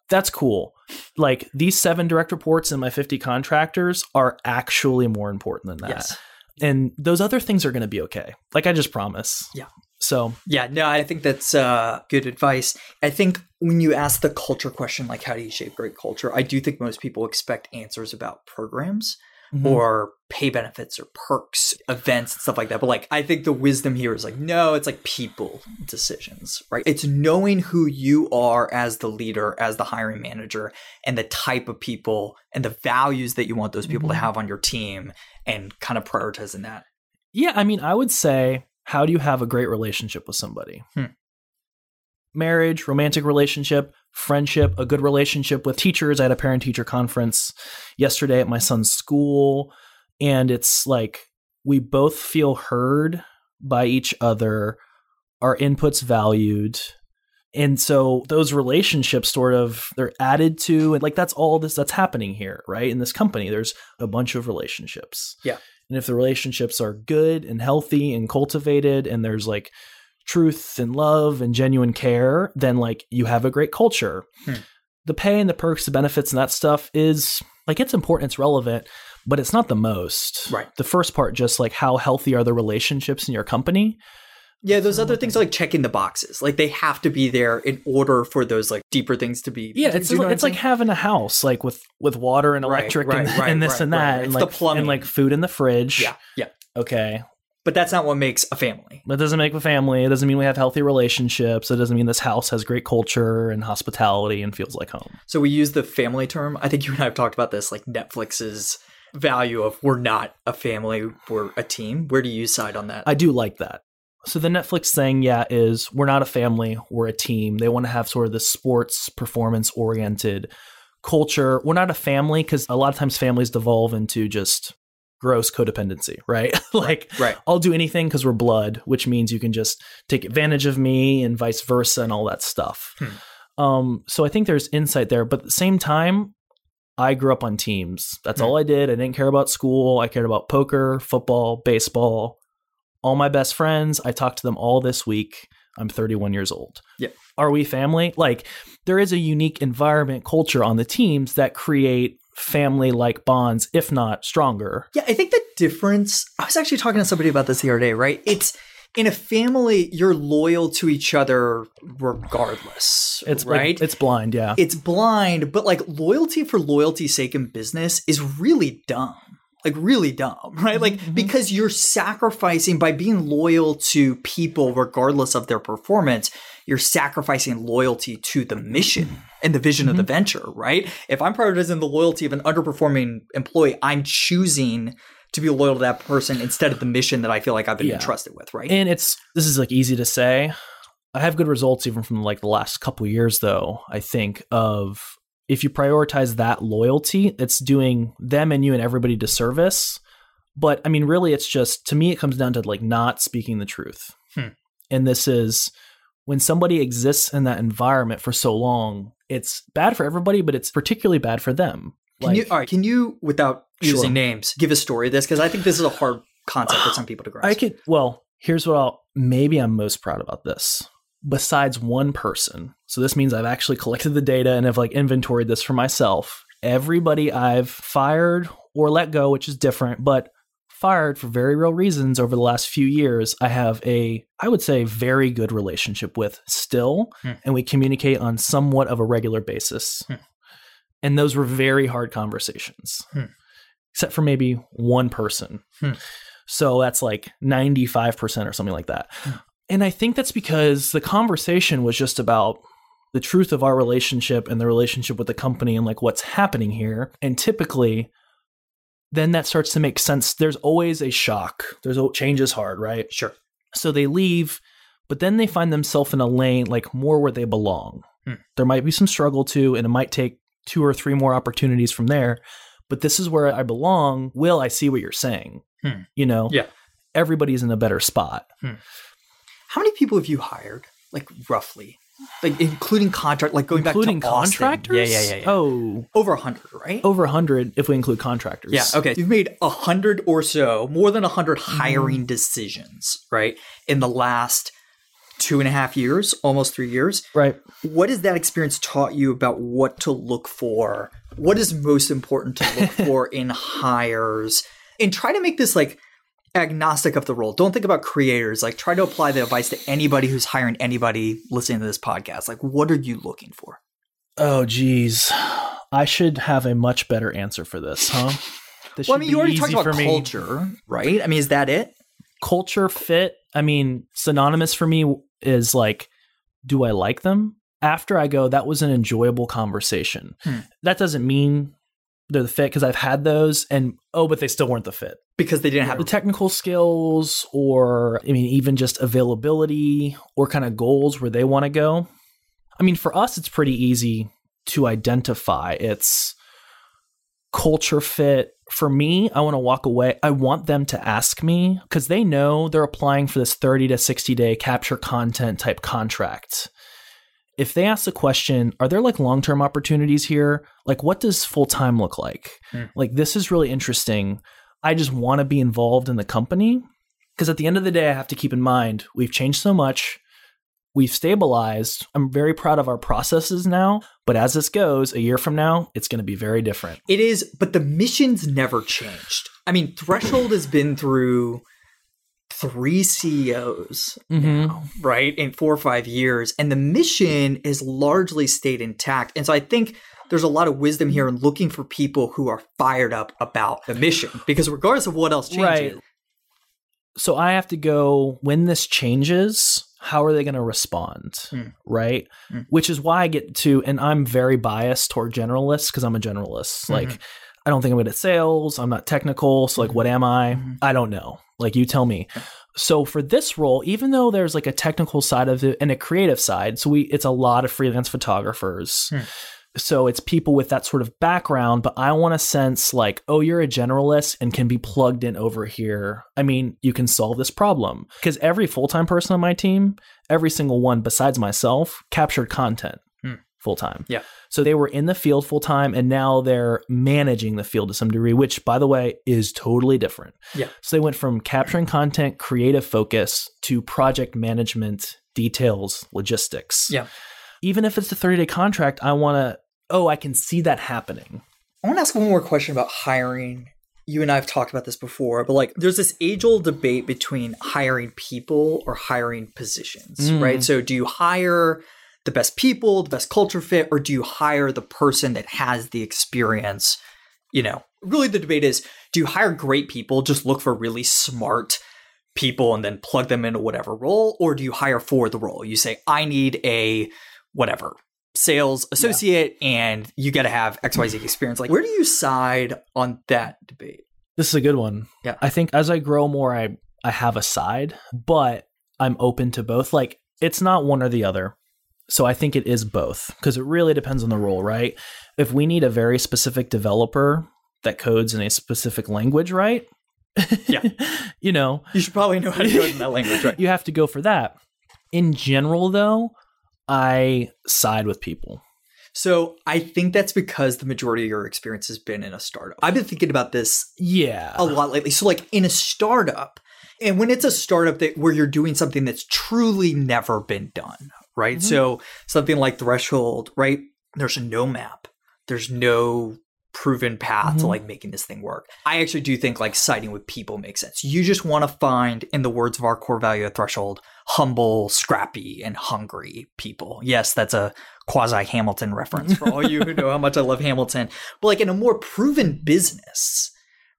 Speaker 2: That's cool. Like these seven direct reports and my 50 contractors are actually more important than that.
Speaker 1: Yes.
Speaker 2: And those other things are going to be okay. Like I just promise.
Speaker 1: Yeah.
Speaker 2: So,
Speaker 1: Yeah, no, I think that's uh, good advice. I think when you ask the culture question, like how do you shape great culture, I do think most people expect answers about programs
Speaker 2: mhm.
Speaker 1: or pay benefits or perks, events, and stuff like that. But like, I think the wisdom here is like, no, it's like people decisions, right? It's knowing who you are as the leader, as the hiring manager, and the type of people and the values that you want those people
Speaker 2: Mhm.
Speaker 1: to have on your team and kind of prioritizing that.
Speaker 2: Yeah, I mean, I would say, how do you have a great relationship with somebody?
Speaker 1: Hmm.
Speaker 2: Marriage, romantic relationship, friendship, a good relationship with teachers. I had a parent teacher conference yesterday at my son's school, and it's like we both feel heard by each other, our inputs valued. And so those relationships sort of they're added to and like that's all this that's happening here, right? In this company, there's a bunch of relationships. And if the relationships are good and healthy and cultivated and there's like truth and love and genuine care, then like you have a great culture.
Speaker 1: Hmm.
Speaker 2: The pay and the perks, the benefits and that stuff is like it's important, it's relevant, but it's not the most.
Speaker 1: Right.
Speaker 2: The first part just like how healthy are the relationships in your company?
Speaker 1: Yeah, those other things are like checking the boxes. Like they have to be there in order for those like deeper things to be.
Speaker 2: Yeah, it's
Speaker 1: you know
Speaker 2: it's like having a house like with with water and electric
Speaker 1: right,
Speaker 2: and,
Speaker 1: right,
Speaker 2: and this
Speaker 1: right,
Speaker 2: and that and
Speaker 1: It's the
Speaker 2: like
Speaker 1: plumbing.
Speaker 2: and like food in the fridge.
Speaker 1: yeah, yeah.
Speaker 2: Okay.
Speaker 1: But that's not what makes a family.
Speaker 2: That doesn't make a family. It doesn't mean we have healthy relationships. It doesn't mean this house has great culture and hospitality and feels like home.
Speaker 1: So we use the family term. I think you and I have talked about this, like Netflix's value of we're not a family, we're a team. Where do you side on that?
Speaker 2: I do like that. So the Netflix thing, yeah, is we're not a family, we're a team. They want to have sort of this sports performance oriented culture. We're not a family because a lot of times families devolve into just gross codependency, right? like
Speaker 1: right.
Speaker 2: I'll do anything because we're blood, which means you can just take advantage of me and vice versa and all that stuff.
Speaker 1: Hmm.
Speaker 2: Um, so I think there's insight there, but at the same time, I grew up on teams. That's
Speaker 1: Hmm.
Speaker 2: all I did. I didn't care about school. I cared about poker, football, baseball. All my best friends, I talked to them all this week. I'm 31 years old.
Speaker 1: Yeah.
Speaker 2: Are we family? Like, there is a unique environment, culture on the teams that create family like bonds, if not stronger.
Speaker 1: Yeah, I think the difference. I was actually talking to somebody about this the other day, right? It's in a family, you're loyal to each other regardless.
Speaker 2: It's
Speaker 1: right.
Speaker 2: It's blind, yeah.
Speaker 1: it's blind, but like loyalty for loyalty's sake in business is really dumb. Like really dumb, right? Like
Speaker 2: Mhm.
Speaker 1: because you're sacrificing by being loyal to people regardless of their performance, you're sacrificing loyalty to the mission and the vision of the venture, right? If I'm prioritizing the loyalty of an underperforming employee, I'm choosing to be loyal to that person instead of the mission that I feel like I've been
Speaker 2: Yeah.
Speaker 1: entrusted with, right?
Speaker 2: and it's this is like easy to say. I have good results even from like the last couple years though, I think of if you prioritize that loyalty, it's doing them and you and everybody disservice. But I mean really it's just to me it comes down to like not speaking the truth.
Speaker 1: Hmm.
Speaker 2: And this is when somebody exists in that environment for so long, it's bad for everybody, but it's particularly bad for them.
Speaker 1: Can you, all right, can you, without
Speaker 2: Sure.
Speaker 1: using names, give a story of this? Because I think this is a hard concept for some people to grasp.
Speaker 2: I could well, here's what I'll maybe I'm most proud about this. Besides one person. So this means I've actually collected the data and have like inventoried this for myself. Everybody I've fired or let go, which is different, but fired for very real reasons over the last few years, I have a I would say very good relationship with still
Speaker 1: Hmm.
Speaker 2: and we communicate on somewhat of a regular basis.
Speaker 1: Hmm.
Speaker 2: And those were very hard conversations.
Speaker 1: Hmm.
Speaker 2: Except for maybe one person. So that's like 95% or something like that.
Speaker 1: Hmm.
Speaker 2: And I think that's because the conversation was just about the truth of our relationship and the relationship with the company and like what's happening here. And typically, then that starts to make sense. There's always a shock. There's a change is hard, right?
Speaker 1: Sure.
Speaker 2: So they leave, but then they find themselves in a lane like more where they belong.
Speaker 1: Hmm.
Speaker 2: There might be some struggle too, and it might take two or three more opportunities from there. But this is where I belong. Will, I see what you're saying.
Speaker 1: Hmm.
Speaker 2: You know?
Speaker 1: Yeah.
Speaker 2: Everybody's in a better spot.
Speaker 1: How many people have you hired, like roughly? Like including contract, like going
Speaker 2: Including
Speaker 1: back to Austin.
Speaker 2: contractors?
Speaker 1: Yeah, yeah, yeah, yeah.
Speaker 2: Oh,
Speaker 1: Over a hundred, right?
Speaker 2: over 100 if we include contractors.
Speaker 1: Yeah. Okay. You've made a hundred or so, more than a hundred hiring mm-hmm. decisions, right? In the last two and a half years, almost three years.
Speaker 2: Right.
Speaker 1: What has that experience taught you about what to look for? What is most important to look for in hires? And try to make this like agnostic of the role. Don't think about creators. Like try to apply the advice to anybody who's hiring anybody listening to this podcast. Like what are you looking for?
Speaker 2: Oh, geez. I should have a much better answer for this, huh? This
Speaker 1: Well, I mean, you already talked about
Speaker 2: for me.
Speaker 1: culture, right? I mean, is that it?
Speaker 2: Culture fit. I mean, synonymous for me is like, do I like them? After I go, that was an enjoyable conversation.
Speaker 1: Hmm.
Speaker 2: That doesn't mean they're the fit because I've had those and oh, but they still weren't the fit.
Speaker 1: Because they didn't have
Speaker 2: the technical skills or I mean even just availability or kind of goals where they want to go. I mean for us it's pretty easy to identify. It's culture fit. For me, I want to walk away. I want them to ask me cuz they know they're applying for this 30 to 60 day capture content type contract. If they ask the question, are there like long-term opportunities here? Like what does full-time look like?
Speaker 1: Hmm.
Speaker 2: Like this is really interesting. I just want to be involved in the company because at the end of the day, I have to keep in mind we've changed so much. We've stabilized. I'm very proud of our processes now, but as this goes, a year from now, it's going to be very different.
Speaker 1: It is, but the mission's never changed. I mean, Threshold has been through three CEOs
Speaker 2: Mhm.
Speaker 1: now, right, in four or five years, and the mission has largely stayed intact. And so I think there's a lot of wisdom here in looking for people who are fired up about the mission, because regardless of what else changes,
Speaker 2: Right. So I have to go when this changes, how are they going to respond?
Speaker 1: Hmm.
Speaker 2: Right.
Speaker 1: Hmm.
Speaker 2: Which is why I get to, and I'm very biased toward generalists because I'm a generalist.
Speaker 1: Mm-hmm.
Speaker 2: Like, I don't think I'm good at sales. I'm not technical. So, like, what am I?
Speaker 1: Mhm.
Speaker 2: I don't know. Like, you tell me. So for this role, even though there's like a technical side of it and a creative side, so we it's a lot of freelance photographers.
Speaker 1: Hmm.
Speaker 2: So it's people with that sort of background, but I want to sense like, oh, you're a generalist and can be plugged in over here. I mean, you can solve this problem because every full time person on my team, every single one besides myself, captured content
Speaker 1: Hmm.
Speaker 2: full time.
Speaker 1: Yeah.
Speaker 2: So they were in the field full time and now they're managing the field to some degree, which by the way is totally different.
Speaker 1: Yeah.
Speaker 2: So they went from capturing content, creative focus to project management, details, logistics.
Speaker 1: Yeah.
Speaker 2: Even if it's a 30 day contract, I want to, oh, I can see that happening.
Speaker 1: I want to ask one more question about hiring you and I have talked about this before, but like there's this age old debate between hiring people or hiring positions,
Speaker 2: Mm.
Speaker 1: right? So do you hire the best people, the best culture fit, or do you hire the person that has the experience? You know, really the debate is do you hire great people, just look for really smart people and then plug them into whatever role, or do you hire for the role? You say, I need a whatever sales associate and you got to have XYZ experience. Like, where do you side on that debate?
Speaker 2: This is a good one.
Speaker 1: Yeah.
Speaker 2: I think as I grow more, I I have a side, but I'm open to both. Like it's not one or the other. So I think it is both because it really depends on the role, right? If we need a very specific developer that codes in a specific language, right?
Speaker 1: Yeah.
Speaker 2: you know,
Speaker 1: You should probably know how to code in that language, right?
Speaker 2: you have to go for that. In general, though, I side with people.
Speaker 1: So I think that's because the majority of your experience has been in a startup. I've been thinking about this
Speaker 2: Yeah.
Speaker 1: a lot lately. So like in a startup, and when it's a startup that where you're doing something that's truly never been done, right?
Speaker 2: Mhm.
Speaker 1: So something like Threshold, right? There's no map. There's no proven path to
Speaker 2: Mhm.
Speaker 1: like making this thing work. I actually do think like siding with people makes sense. You just want to find, in the words of our core value at Threshold, humble, scrappy, and hungry people. Yes, that's a quasi Hamilton reference for all you who know how much I love Hamilton. But like in a more proven business,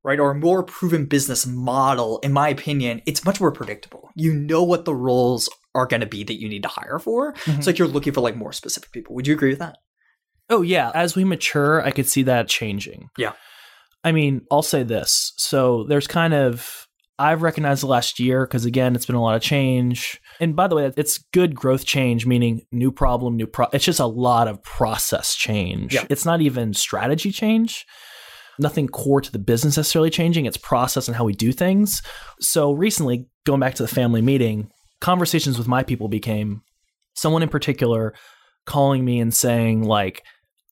Speaker 1: right, or a more proven business model, in my opinion, it's much more predictable. You know what the roles are going to be that you need to hire for.
Speaker 2: Mhm.
Speaker 1: It's like you're looking for like more specific people. Would you agree with that?
Speaker 2: Oh yeah, as we mature, I could see that changing.
Speaker 1: Yeah.
Speaker 2: I mean, I'll say this. So there's kind of I've recognized the last year because again, it's been a lot of change. And by the way, it's good growth change, meaning new problem, new pro. It's just a lot of process change.
Speaker 1: Yeah.
Speaker 2: It's not even strategy change. Nothing core to the business necessarily changing. It's process and how we do things. So recently, going back to the family meeting, conversations with my people became someone in particular calling me and saying like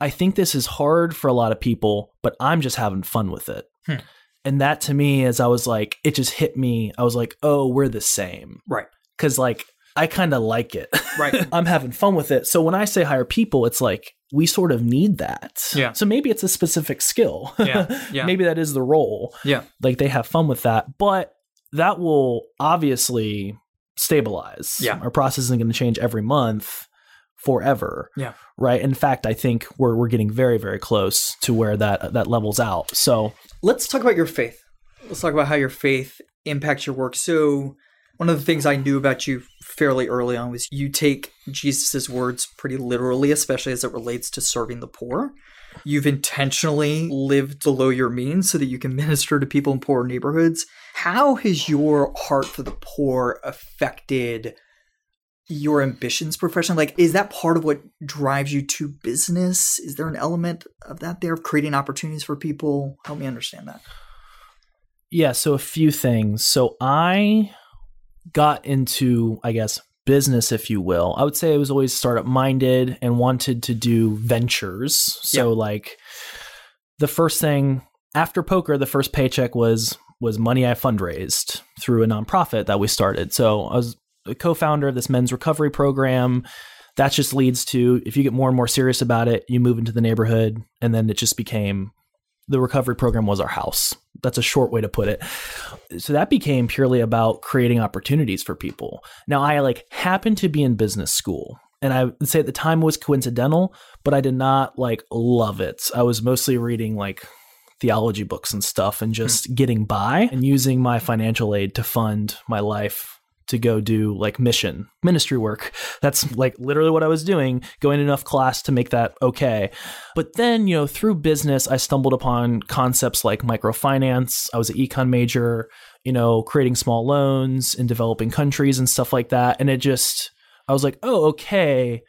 Speaker 2: I think this is hard for a lot of people, but I'm just having fun with it.
Speaker 1: Hmm.
Speaker 2: And that to me, as I was like, it just hit me. I was like, oh, we're the same.
Speaker 1: Right.
Speaker 2: Cause like, I kind of like it.
Speaker 1: Right.
Speaker 2: I'm having fun with it. So when I say hire people, it's like, we sort of need that.
Speaker 1: Yeah.
Speaker 2: So maybe it's a specific skill.
Speaker 1: Yeah, yeah.
Speaker 2: maybe that is the role.
Speaker 1: Yeah.
Speaker 2: Like they have fun with that. But that will obviously stabilize.
Speaker 1: Yeah.
Speaker 2: Our process isn't going to change every month forever
Speaker 1: Yeah.
Speaker 2: right in fact i think we're we're getting very very close to where that that levels out so
Speaker 1: Let's talk about your faith. Let's talk about how your faith impacts your work. So, one of the things I knew about you fairly early on was you take Jesus' words pretty literally, especially as it relates to serving the poor. You've intentionally lived below your means so that you can minister to people in poor neighborhoods. How has your heart for the poor affected your ambitions professionally? Like, is that part of what drives you to business? Is there an element of that there of creating opportunities for people? Help me understand that.
Speaker 2: yeah so a few things so i got into i guess business if you will i would say i was always startup minded and wanted to do ventures. So
Speaker 1: Yeah.
Speaker 2: like the first thing after poker the first paycheck was was money i fundraised through a nonprofit that we started. So i was a co-founder of this men's recovery program. That just leads to if you get more and more serious about it you move into the neighborhood and then it just became the recovery program was our house. That's a short way to put it. So that became purely about creating opportunities for people. Now i like happened to be in business school and i would say at the time it was coincidental but i did not like love it. I was mostly reading like theology books and stuff and hmm. just getting by and using my financial aid to fund my life to go do like mission ministry work. That's like literally what I was doing, going enough class to make that okay. But then, you know, through business, I stumbled upon concepts like microfinance. I was an econ major, you know, creating small loans in developing countries and stuff like that. And it just, I was like, oh, okay.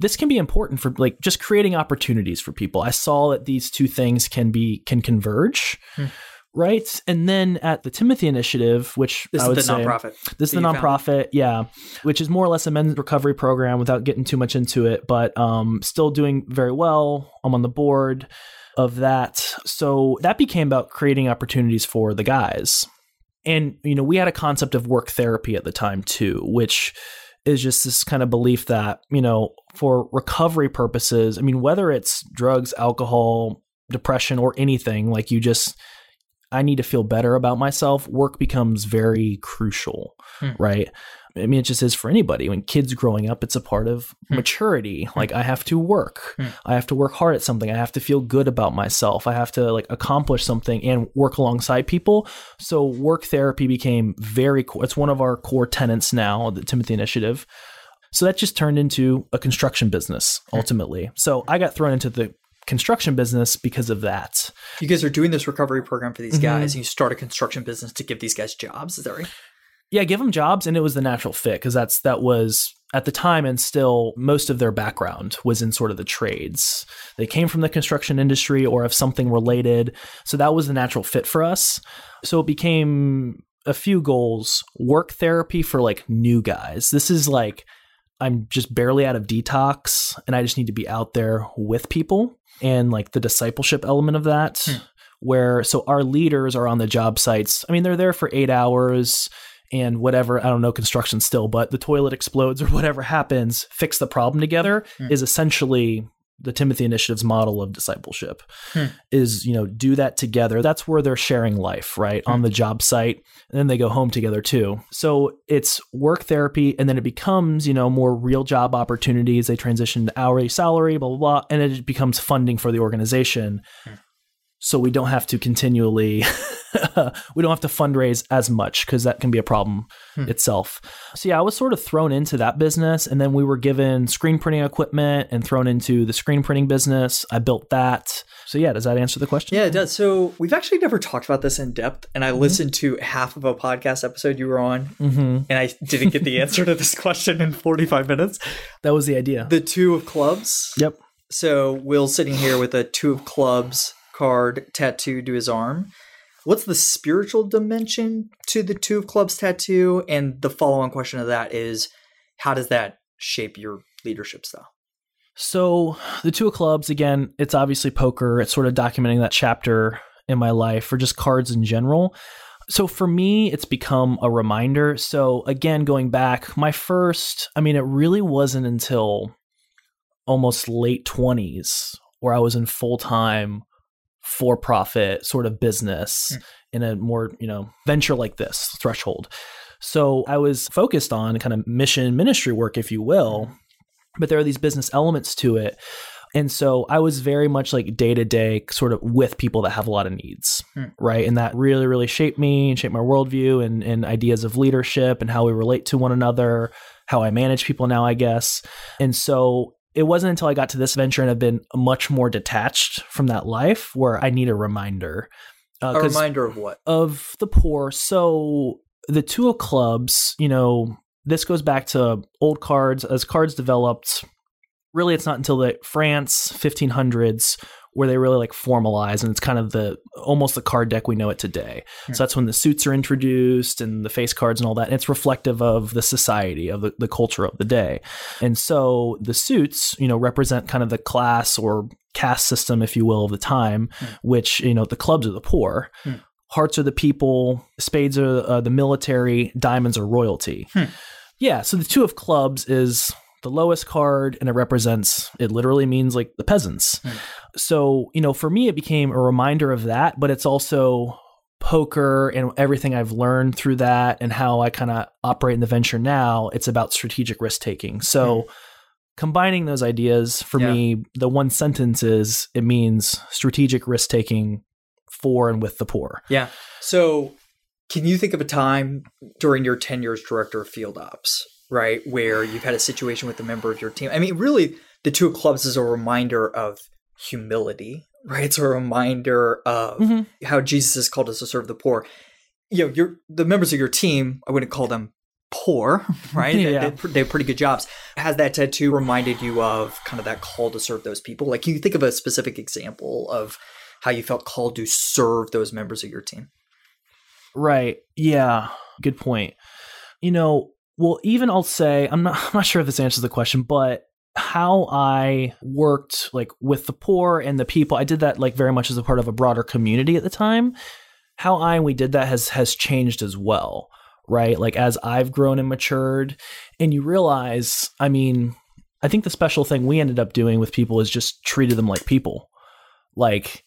Speaker 2: This can be important for like just creating opportunities for people. I saw that these two things can be can converge.
Speaker 1: Hmm.
Speaker 2: Right. And then at the Timothy Initiative, which
Speaker 1: This
Speaker 2: I
Speaker 1: is
Speaker 2: would
Speaker 1: the
Speaker 2: say,
Speaker 1: nonprofit.
Speaker 2: this is the nonprofit, yeah, which is more or less a men's recovery program without getting too much into it, but um, still doing very well. I'm on the board of that. So that became about creating opportunities for the guys. And, you know, we had a concept of work therapy at the time too, which is just this kind of belief that, you know, for recovery purposes, I mean, whether it's drugs, alcohol, depression, or anything, like you just, I need to feel better about myself, work becomes very crucial,
Speaker 1: Hmm.
Speaker 2: right? I mean, it just is for anybody. When kids growing up, it's a part of
Speaker 1: Hmm.
Speaker 2: maturity. Like, I have to work.
Speaker 1: Hmm.
Speaker 2: I have to work hard at something. I have to feel good about myself. I have to like accomplish something and work alongside people. So, work therapy became very core. It's one of our core tenants now, the Timothy Initiative. So, that just turned into a construction business ultimately. So, I got thrown into the construction business because of that.
Speaker 1: You guys are doing this recovery program for these
Speaker 2: Mhm.
Speaker 1: guys, and you start a construction business to give these guys jobs. Is that right?
Speaker 2: yeah give them jobs and it was the natural fit because that's that was at the time and still most of their background was in sort of the trades they came from the construction industry or of something related so that was the natural fit for us so it became a few goals work therapy for like new guys this is like i'm just barely out of detox and i just need to be out there with people and like the discipleship element of that
Speaker 1: Hmm.
Speaker 2: where so our leaders are on the job sites i mean they're there for eight hours and whatever, I don't know construction still, but the toilet explodes or whatever happens, fix the problem together
Speaker 1: Hmm.
Speaker 2: is essentially the Timothy Initiative's model of discipleship
Speaker 1: Hmm.
Speaker 2: is, you know, do that together. That's where they're sharing life, right? On
Speaker 1: Hmm.
Speaker 2: the job site. And then they go home together too. So it's work therapy and then it becomes, you know, more real job opportunities. They transition to hourly salary, blah, blah, blah. And it becomes funding for the organization.
Speaker 1: Hmm.
Speaker 2: So we don't have to continually we don't have to fundraise as much because that can be a problem
Speaker 1: Hmm.
Speaker 2: itself. So yeah, I was sort of thrown into that business, and then we were given screen printing equipment and thrown into the screen printing business. I built that. So yeah, does that answer the question?
Speaker 1: Yeah, it does. So we've actually never talked about this in depth, and I listened to half of a podcast episode you were on,
Speaker 2: hmm
Speaker 1: and I didn't get the answer to this question in 45 minutes.
Speaker 2: That was the idea.
Speaker 1: The two of clubs.
Speaker 2: yep.
Speaker 1: So Will's sitting here with a two of clubs card tattooed to his arm. What's the spiritual dimension to the two of clubs tattoo? And the follow-on question of that is, how does that shape your leadership style?
Speaker 2: So the two of clubs again, it's obviously poker. It's sort of documenting that chapter in my life, or just cards in general. So for me, it's become a reminder. So again, going back, my first, I mean, it really wasn't until almost late 20s where I was in full time for profit sort of business
Speaker 1: Mm.
Speaker 2: in a more, you know, venture like this threshold. So I was focused on kind of mission ministry work, if you will, but there are these business elements to it. And so I was very much like day to day, sort of with people that have a lot of needs,
Speaker 1: Hmm.
Speaker 2: right? And that really, really shaped me and shaped my worldview and, and ideas of leadership and how we relate to one another, how I manage people now, I guess. And so it wasn't until I got to this venture and I've been much more detached from that life where I need a reminder. Uh,
Speaker 1: A reminder of what?
Speaker 2: of the poor. So the two of clubs, you know, this goes back to old cards as cards developed. Really, it's not until the France 1500s where they really like formalize, and it's kind of the almost the card deck we know it today.
Speaker 1: Hmm.
Speaker 2: So that's when the suits are introduced and the face cards and all that. And it's reflective of the society of the, the culture of the day. And so the suits, you know, represent kind of the class or caste system, if you will, of the time,
Speaker 1: Hmm.
Speaker 2: which you know the clubs are the poor.
Speaker 1: Hmm.
Speaker 2: Hearts are the people, spades are uh, the military, diamonds are royalty.
Speaker 1: Hmm.
Speaker 2: Yeah, so the two of clubs is the lowest card and it represents it literally means like the peasants.
Speaker 1: Hmm.
Speaker 2: So, you know, for me it became a reminder of that, but it's also poker and everything I've learned through that and how I kind of operate in the venture now, it's about strategic risk taking. So, combining those ideas for
Speaker 1: Yeah.
Speaker 2: me, the one sentence is it means strategic risk taking for and with the poor.
Speaker 1: Yeah. So, can you think of a time during your tenure as director of field ops, right, where you've had a situation with a member of your team? I mean, really, the two of clubs is a reminder of humility, right? It's a reminder of
Speaker 2: Mhm.
Speaker 1: how Jesus has called us to serve the poor. You know, your the members of your team, I wouldn't call them poor, right? They-
Speaker 2: Yeah.
Speaker 1: They, they have pretty good jobs. Has that tattoo reminded you of kind of that call to serve those people? Like, can you think of a specific example of how you felt called to serve those members of your team?
Speaker 2: Right. Yeah. Good point. You know, well, even I'll say I'm not I'm not sure if this answers the question, but how I worked like with the poor and the people, I did that like very much as a part of a broader community at the time. How I and we did that has has changed as well, right? Like as I've grown and matured, and you realize, I mean, I think the special thing we ended up doing with people is just treated them like people. Like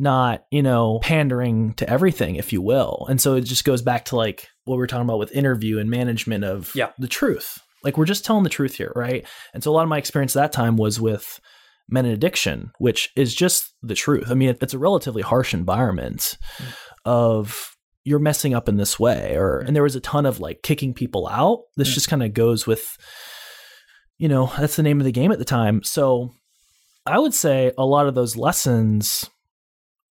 Speaker 2: not, you know, pandering to everything, if you will. And so it just goes back to like what we are talking about with interview and management of
Speaker 1: Yeah.
Speaker 2: the truth. Like we're just telling the truth here, right? And so a lot of my experience at that time was with men in addiction, which is just the truth. I mean, it's a relatively harsh environment of you're messing up in this way or and there was a ton of like kicking people out. This
Speaker 1: Mm.
Speaker 2: just kind of goes with you know, that's the name of the game at the time. So I would say a lot of those lessons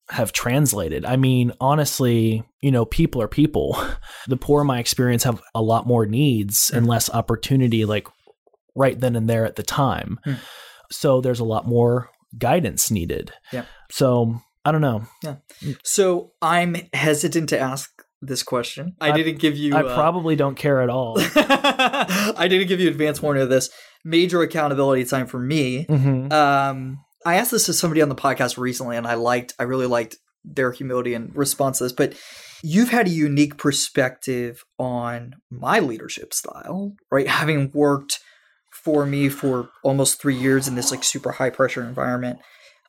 Speaker 2: have translated. I mean, honestly, you know, people are people. The poor in my experience have a lot more needs and less opportunity like right then and there at the time.
Speaker 1: Hmm.
Speaker 2: So there's a lot more guidance needed.
Speaker 1: Yeah.
Speaker 2: So I don't know. Yeah.
Speaker 1: So I'm hesitant to ask this question. I,
Speaker 2: I-
Speaker 1: didn't give you.
Speaker 2: I
Speaker 1: uh,
Speaker 2: probably don't care at all.
Speaker 1: I didn't give you advance warning of this. Major accountability time for me.
Speaker 2: Mhm.
Speaker 1: Um, I asked this to somebody on the podcast recently, and I liked, I really liked their humility and response to this. But you've had a unique perspective on my leadership style, right? Having worked for me for almost three years in this like super high pressure environment,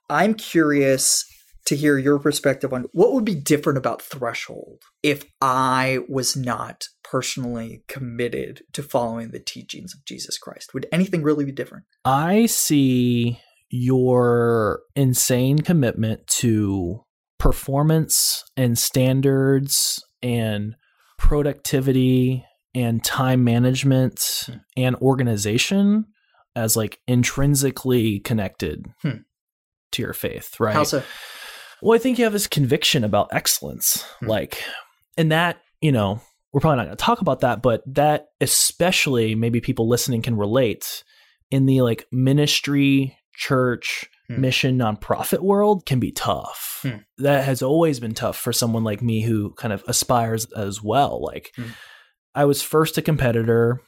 Speaker 1: I'm curious to hear your perspective on what would be different about Threshold if I was not personally committed to following the teachings of Jesus Christ. Would anything really be different?
Speaker 2: I see your insane commitment to performance and standards and productivity and time management
Speaker 1: Hmm.
Speaker 2: and organization as like intrinsically connected
Speaker 1: Hmm.
Speaker 2: to your faith, right?
Speaker 1: How so?
Speaker 2: Well, I think you have this conviction about excellence.
Speaker 1: Hmm.
Speaker 2: Like, and that, you know, we're probably not going to talk about that, but that especially maybe people listening can relate in the like ministry, church,
Speaker 1: Hmm.
Speaker 2: mission, nonprofit world can be tough.
Speaker 1: Hmm.
Speaker 2: That has always been tough for someone like me who kind of aspires as well. Like,
Speaker 1: Hmm.
Speaker 2: I was first a competitor.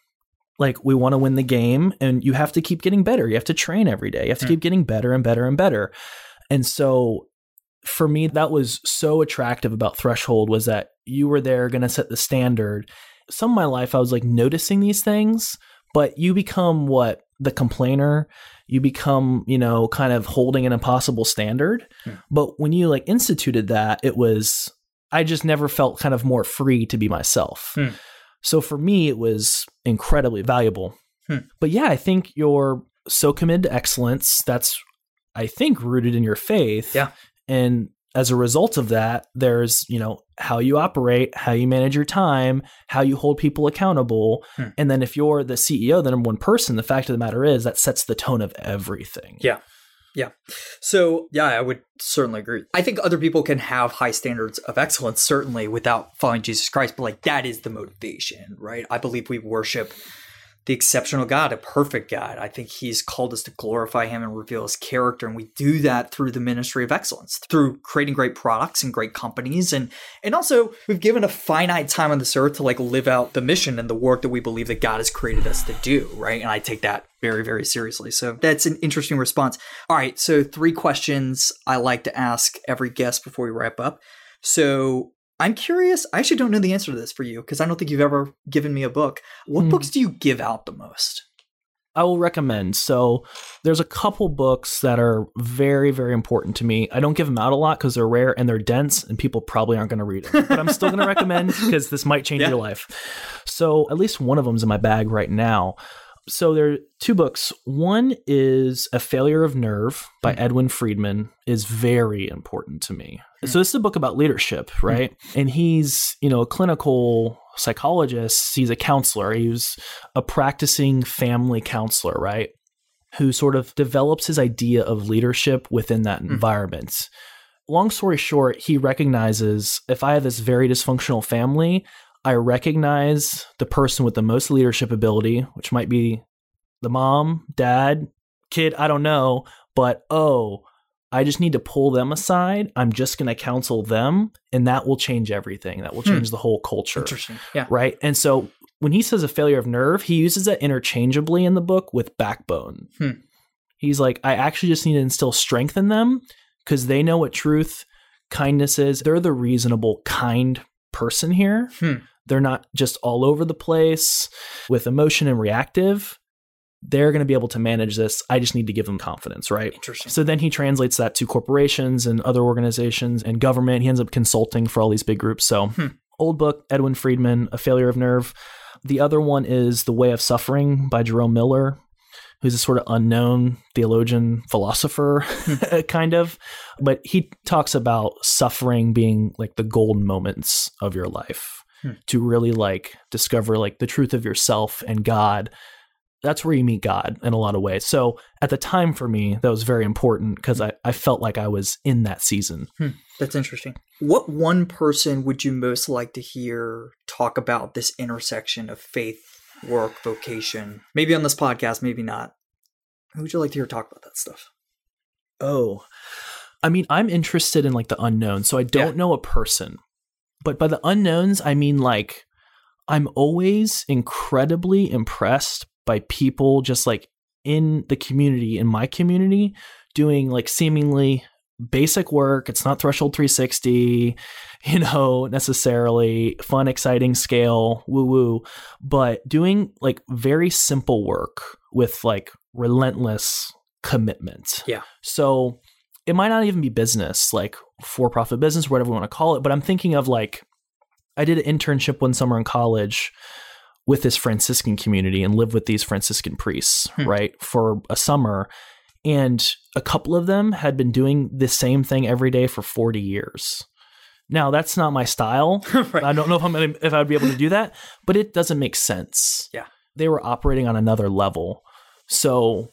Speaker 2: Like, we want to win the game, and you have to keep getting better. You have to train every day. You have to
Speaker 1: Hmm.
Speaker 2: keep getting better and better and better. And so for me that was so attractive about threshold was that you were there going to set the standard some of my life i was like noticing these things but you become what the complainer you become you know kind of holding an impossible standard
Speaker 1: Hmm.
Speaker 2: but when you like instituted that it was i just never felt kind of more free to be myself
Speaker 1: Hmm.
Speaker 2: so for me it was incredibly valuable
Speaker 1: Hmm.
Speaker 2: but yeah i think you're so committed to excellence that's i think rooted in your faith
Speaker 1: Yeah.
Speaker 2: and as a result of that there's you know how you operate how you manage your time how you hold people accountable
Speaker 1: Hmm.
Speaker 2: and then if you're the ceo the number one person the fact of the matter is that sets the tone of everything
Speaker 1: Yeah. Yeah. So, yeah, I would certainly agree. I think other people can have high standards of excellence, certainly, without following Jesus Christ, but like that is the motivation, right? I believe we worship the exceptional God, a perfect God. I think He's called us to glorify Him and reveal His character, and we do that through the ministry of excellence, through creating great products and great companies, and and also we've given a finite time on this earth to like live out the mission and the work that we believe that God has created us to do, right? And I take that very very seriously. So that's an interesting response. All right, so three questions I like to ask every guest before we wrap up. So I'm curious. I actually don't know the answer to this for you because I don't think you've ever given me a book. What
Speaker 2: Hmm.
Speaker 1: books do you give out the most?
Speaker 2: I will recommend. So there's a couple books that are very, very important to me. I don't give them out a lot because they're rare and they're dense, and people probably aren't going to read them. But I'm still going to recommend because this might change
Speaker 1: Yeah.
Speaker 2: your life. So at least one of them's in my bag right now. So there are two books. One is A Failure of Nerve by
Speaker 1: Hmm.
Speaker 2: Edwin Friedman is very important to me. Hmm. So this is a book about leadership, hmm. right? And he's, you know, a clinical psychologist, he's a counselor. He was a practicing family counselor, right? Who sort of develops his idea of leadership within that hmm. environment. Long story short, he recognizes if I have this very dysfunctional family, I recognize the person with the most leadership ability, which might be the mom, dad, kid, I don't know, but oh, I just need to pull them aside. I'm just going to counsel them, and that will change everything. That will
Speaker 1: Hmm.
Speaker 2: change the whole culture
Speaker 1: Interesting. Yeah.
Speaker 2: right? And so when he says a failure of nerve, he uses that interchangeably in the book with backbone.
Speaker 1: Hmm.
Speaker 2: He's like, I actually just need to instill strength in them because they know what truth, kindness is. They're the reasonable, kind person here.
Speaker 1: Hmm.
Speaker 2: They're not just all over the place with emotion and reactive. they're going to be able to manage this. I just need to give them confidence, right?
Speaker 1: Interesting.
Speaker 2: So then he translates that to corporations and other organizations and government. He ends up consulting for all these big groups. So,
Speaker 1: Hmm.
Speaker 2: old book, Edwin Friedman, A Failure of Nerve. The other one is The Way of Suffering by Jerome Miller, who's a sort of unknown theologian, philosopher, kind of. But he talks about suffering being like the golden moments of your life
Speaker 1: Hmm.
Speaker 2: to really like discover like the truth of yourself and God that's where you meet God in a lot of ways. So at the time for me, that was very important because I, I felt like I was in that season.
Speaker 1: That's interesting. What one person would you most like to hear talk about this intersection of faith, work, vocation? Maybe on this podcast, maybe not. Who would you like to hear talk about that stuff?
Speaker 2: Oh, I mean, I'm interested in like the unknown. So I don't
Speaker 1: Yeah.
Speaker 2: know a person, but by the unknowns, I mean like I'm always incredibly impressed by people just like in the community, in my community, doing like seemingly basic work. It's not threshold 360, you know, necessarily fun, exciting scale, woo woo, but doing like very simple work with like relentless commitment.
Speaker 1: Yeah.
Speaker 2: So it might not even be business, like for profit business, whatever we want to call it, but I'm thinking of like, I did an internship one summer in college with this Franciscan community and lived with these Franciscan priests,
Speaker 1: Hmm.
Speaker 2: right, for a summer. And a couple of them had been doing the same thing every day for 40 years. Now, that's not my style.
Speaker 1: right.
Speaker 2: I don't know if I'm gonna, if I'd be able to do that, but it doesn't make sense.
Speaker 1: Yeah.
Speaker 2: They were operating on another level. So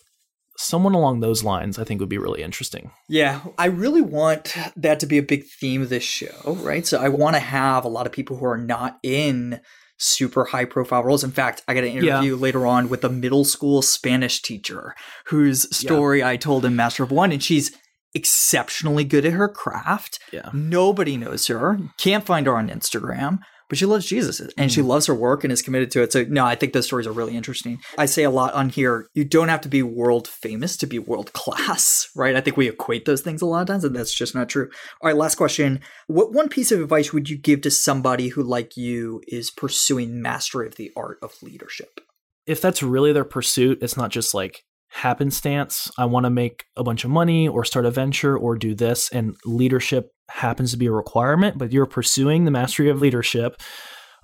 Speaker 2: someone along those lines I think would be really interesting.
Speaker 1: Yeah, I really want that to be a big theme of this show, right? So I want to have a lot of people who are not in super high profile roles. In fact, I got an
Speaker 2: Yeah.
Speaker 1: interview later on with a middle school Spanish teacher whose story I told in Master of One, and she's exceptionally good at her craft.
Speaker 2: Yeah.
Speaker 1: Nobody knows her, can't find her on Instagram, but she loves Jesus and she mm-hmm. loves her work and is committed to it. So, no, I think those stories are really interesting. I say a lot on here you don't have to be world famous to be world class, right? I think we equate those things a lot of times, and that's just not true. All right, last question. What one piece of advice would you give to somebody who, like you, is pursuing mastery of the art of leadership?
Speaker 2: If that's really their pursuit, it's not just like happenstance. I want to make a bunch of money or start a venture or do this and leadership happens to be a requirement, but you're pursuing the mastery of leadership.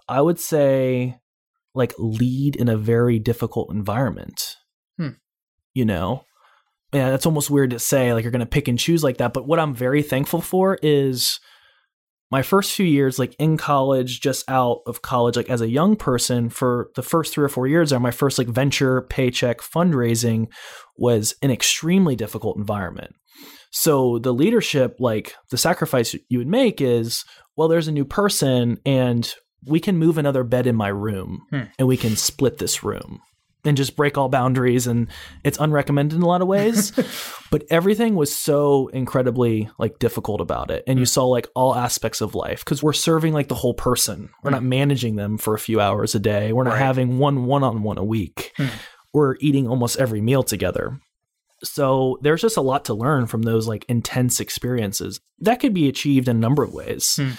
Speaker 2: I would say like lead in a very difficult environment.
Speaker 1: Hmm.
Speaker 2: You know? Yeah, that's almost weird to say like you're going to pick and choose like that, but what I'm very thankful for is my first few years like in college just out of college like as a young person for the first 3 or 4 years there my first like venture paycheck fundraising was an extremely difficult environment so the leadership like the sacrifice you would make is well there's a new person and we can move another bed in my room
Speaker 1: Hmm.
Speaker 2: and we can split this room and just break all boundaries and it's unrecommended in a lot of ways. But everything was so incredibly like difficult about it. And you saw like all aspects of life because we're serving like the whole person. We're not managing them for a few hours a day. We're not
Speaker 1: Right.
Speaker 2: having one one-on-one a week.
Speaker 1: Hmm.
Speaker 2: we're eating almost every meal together so there's just a lot to learn from those like intense experiences that could be achieved in a number of ways
Speaker 1: Hmm.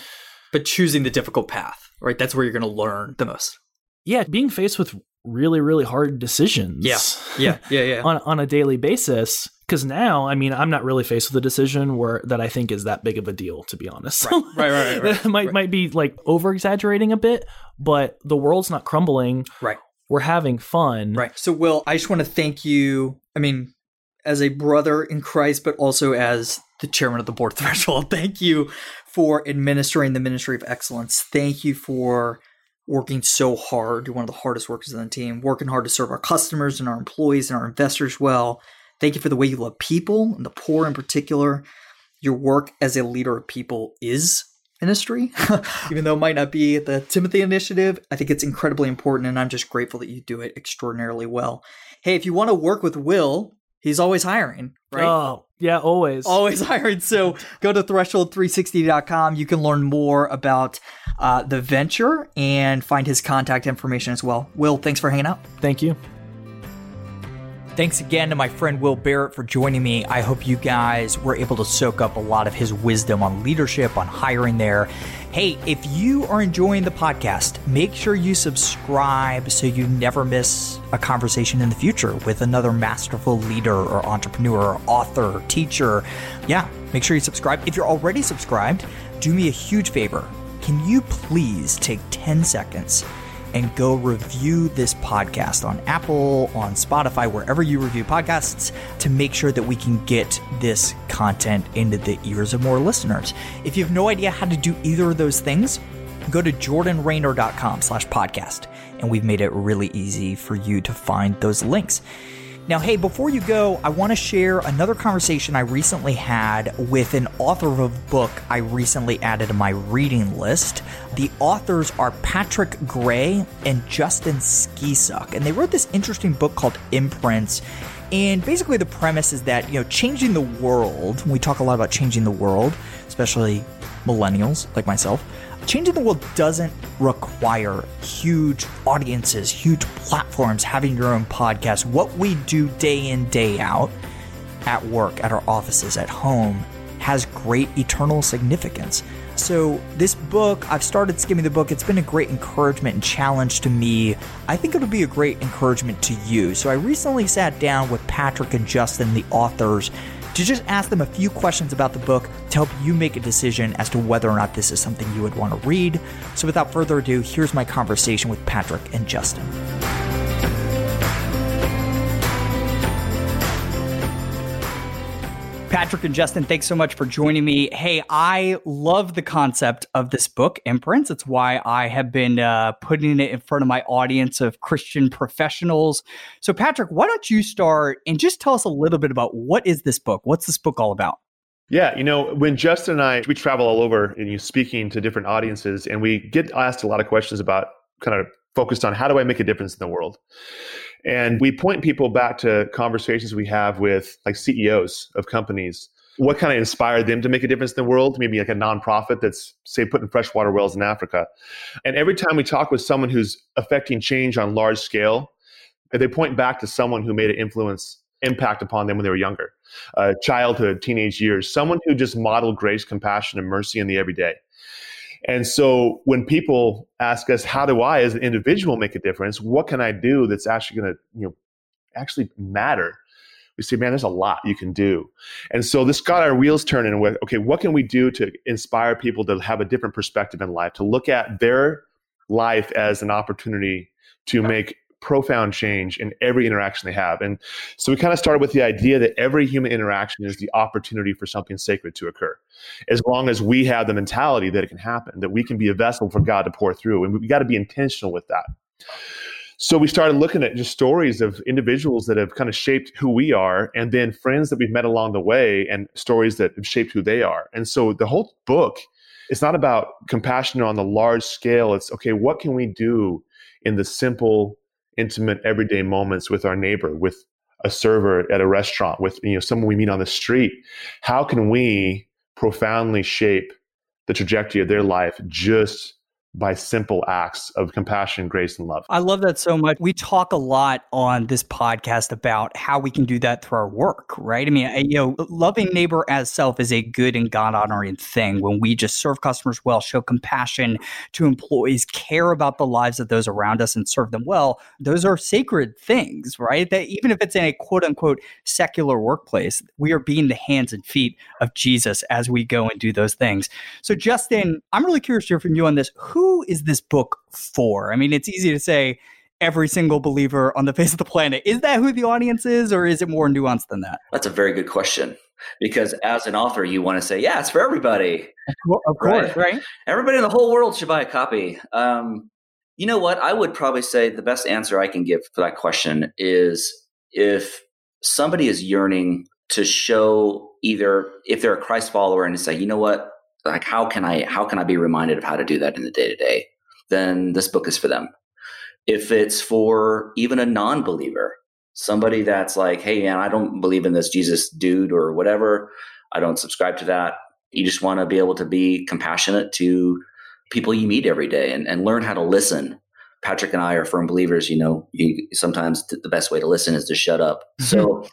Speaker 1: But choosing the difficult path, right? That's where you're going to learn the most.
Speaker 2: yeah being faced with really really hard decisions
Speaker 1: Yeah. Yeah, yeah, yeah.
Speaker 2: on on a daily basis. Because now, I mean, I'm not really faced with a decision where that I think is that big of a deal, to be honest.
Speaker 1: Right, right, right, right,
Speaker 2: might
Speaker 1: right.
Speaker 2: might be like over exaggerating a bit, but the world's not crumbling.
Speaker 1: Right.
Speaker 2: We're having fun.
Speaker 1: Right. So, Will, I just want to thank you. I mean, as a brother in Christ, but also as the chairman of the board threshold, thank you for administering the ministry of excellence. Thank you for working so hard. You're one of the hardest workers on the team, working hard to serve our customers and our employees and our investors well. Thank you for the way you love people and the poor in particular. Your work as a leader of people is ministry, even though it might not be the Timothy Initiative. I think it's incredibly important, and I'm just grateful that you do it extraordinarily well. Hey, if you want to work with Will, he's always hiring, right?
Speaker 2: Oh, yeah, always.
Speaker 1: Always hiring. So go to threshold360.com. You can learn more about uh, the venture and find his contact information as well. Will, thanks for hanging out.
Speaker 2: Thank you.
Speaker 1: Thanks again to my friend Will Barrett for joining me. I hope you guys were able to soak up a lot of his wisdom on leadership, on hiring there. Hey, if you are enjoying the podcast, make sure you subscribe so you never miss a conversation in the future with another masterful leader or entrepreneur or author or teacher. Yeah, make sure you subscribe. If you're already subscribed, do me a huge favor. Can you please take 10 seconds? And go review this podcast on Apple, on Spotify, wherever you review podcasts to make sure that we can get this content into the ears of more listeners. If you have no idea how to do either of those things, go to jordanraynor.com slash podcast and we've made it really easy for you to find those links. Now, hey, before you go, I want to share another conversation I recently had with an author of a book I recently added to my reading list. The authors are Patrick Gray and Justin Skeesuck, and they wrote this interesting book called Imprints. And basically, the premise is that, you know, changing the world, we talk a lot about changing the world, especially millennials like myself, changing the world doesn't require huge audiences, huge platforms, having your own podcast. What we do day in, day out at work, at our offices, at home has great eternal significance. So, this book, I've started skimming the book. It's been a great encouragement and challenge to me. I think it'll be a great encouragement to you. So, I recently sat down with Patrick and Justin, the authors, to just ask them a few questions about the book to help you make a decision as to whether or not this is something you would want to read. So, without further ado, here's my conversation with Patrick and Justin. Patrick and Justin, thanks so much for joining me. Hey, I love the concept of this book, Imprints. It's why I have been uh, putting it in front of my audience of Christian professionals. So, Patrick, why don't you start and just tell us a little bit about what is this book? What's this book all about?
Speaker 3: Yeah, you know, when Justin and I we travel all over and you speaking to different audiences, and we get asked a lot of questions about kind of focused on how do I make a difference in the world. And we point people back to conversations we have with like CEOs of companies. What kind of inspired them to make a difference in the world? Maybe like a nonprofit that's, say, putting freshwater wells in Africa. And every time we talk with someone who's affecting change on large scale, they point back to someone who made an influence, impact upon them when they were younger, uh, childhood, teenage years, someone who just modeled grace, compassion, and mercy in the everyday. And so when people ask us, how do I as an individual make a difference? What can I do that's actually going to, you know, actually matter? We say, man, there's a lot you can do. And so this got our wheels turning with, okay, what can we do to inspire people to have a different perspective in life, to look at their life as an opportunity to make profound change in every interaction they have. And so we kind of started with the idea that every human interaction is the opportunity for something sacred to occur. As long as we have the mentality that it can happen, that we can be a vessel for God to pour through. And we got to be intentional with that. So we started looking at just stories of individuals that have kind of shaped who we are, and then friends that we've met along the way, and stories that have shaped who they are. And so the whole book, it's not about compassion on the large scale. It's okay, what can we do in the simple, intimate everyday moments with our neighbor, with a server at a restaurant, with you know someone we meet on the street. How can we profoundly shape the trajectory of their life just by simple acts of compassion, grace, and love.
Speaker 1: I love that so much. We talk a lot on this podcast about how we can do that through our work, right? I mean, you know, loving neighbor as self is a good and God honoring thing when we just serve customers well, show compassion to employees, care about the lives of those around us, and serve them well. Those are sacred things, right? That even if it's in a quote unquote secular workplace, we are being the hands and feet of Jesus as we go and do those things. So, Justin, I'm really curious to hear from you on this. Who who is this book for? I mean, it's easy to say every single believer on the face of the planet. Is that who the audience is, or is it more nuanced than that?
Speaker 4: That's a very good question. Because as an author, you want to say, yeah, it's for everybody.
Speaker 1: Of course, right? right?
Speaker 4: Everybody in the whole world should buy a copy. Um, you know what? I would probably say the best answer I can give for that question is if somebody is yearning to show either if they're a Christ follower and to say, you know what, like how can i how can i be reminded of how to do that in the day to day then this book is for them if it's for even a non-believer somebody that's like hey man i don't believe in this jesus dude or whatever i don't subscribe to that you just want to be able to be compassionate to people you meet every day and, and learn how to listen patrick and i are firm believers you know you, sometimes the best way to listen is to shut up so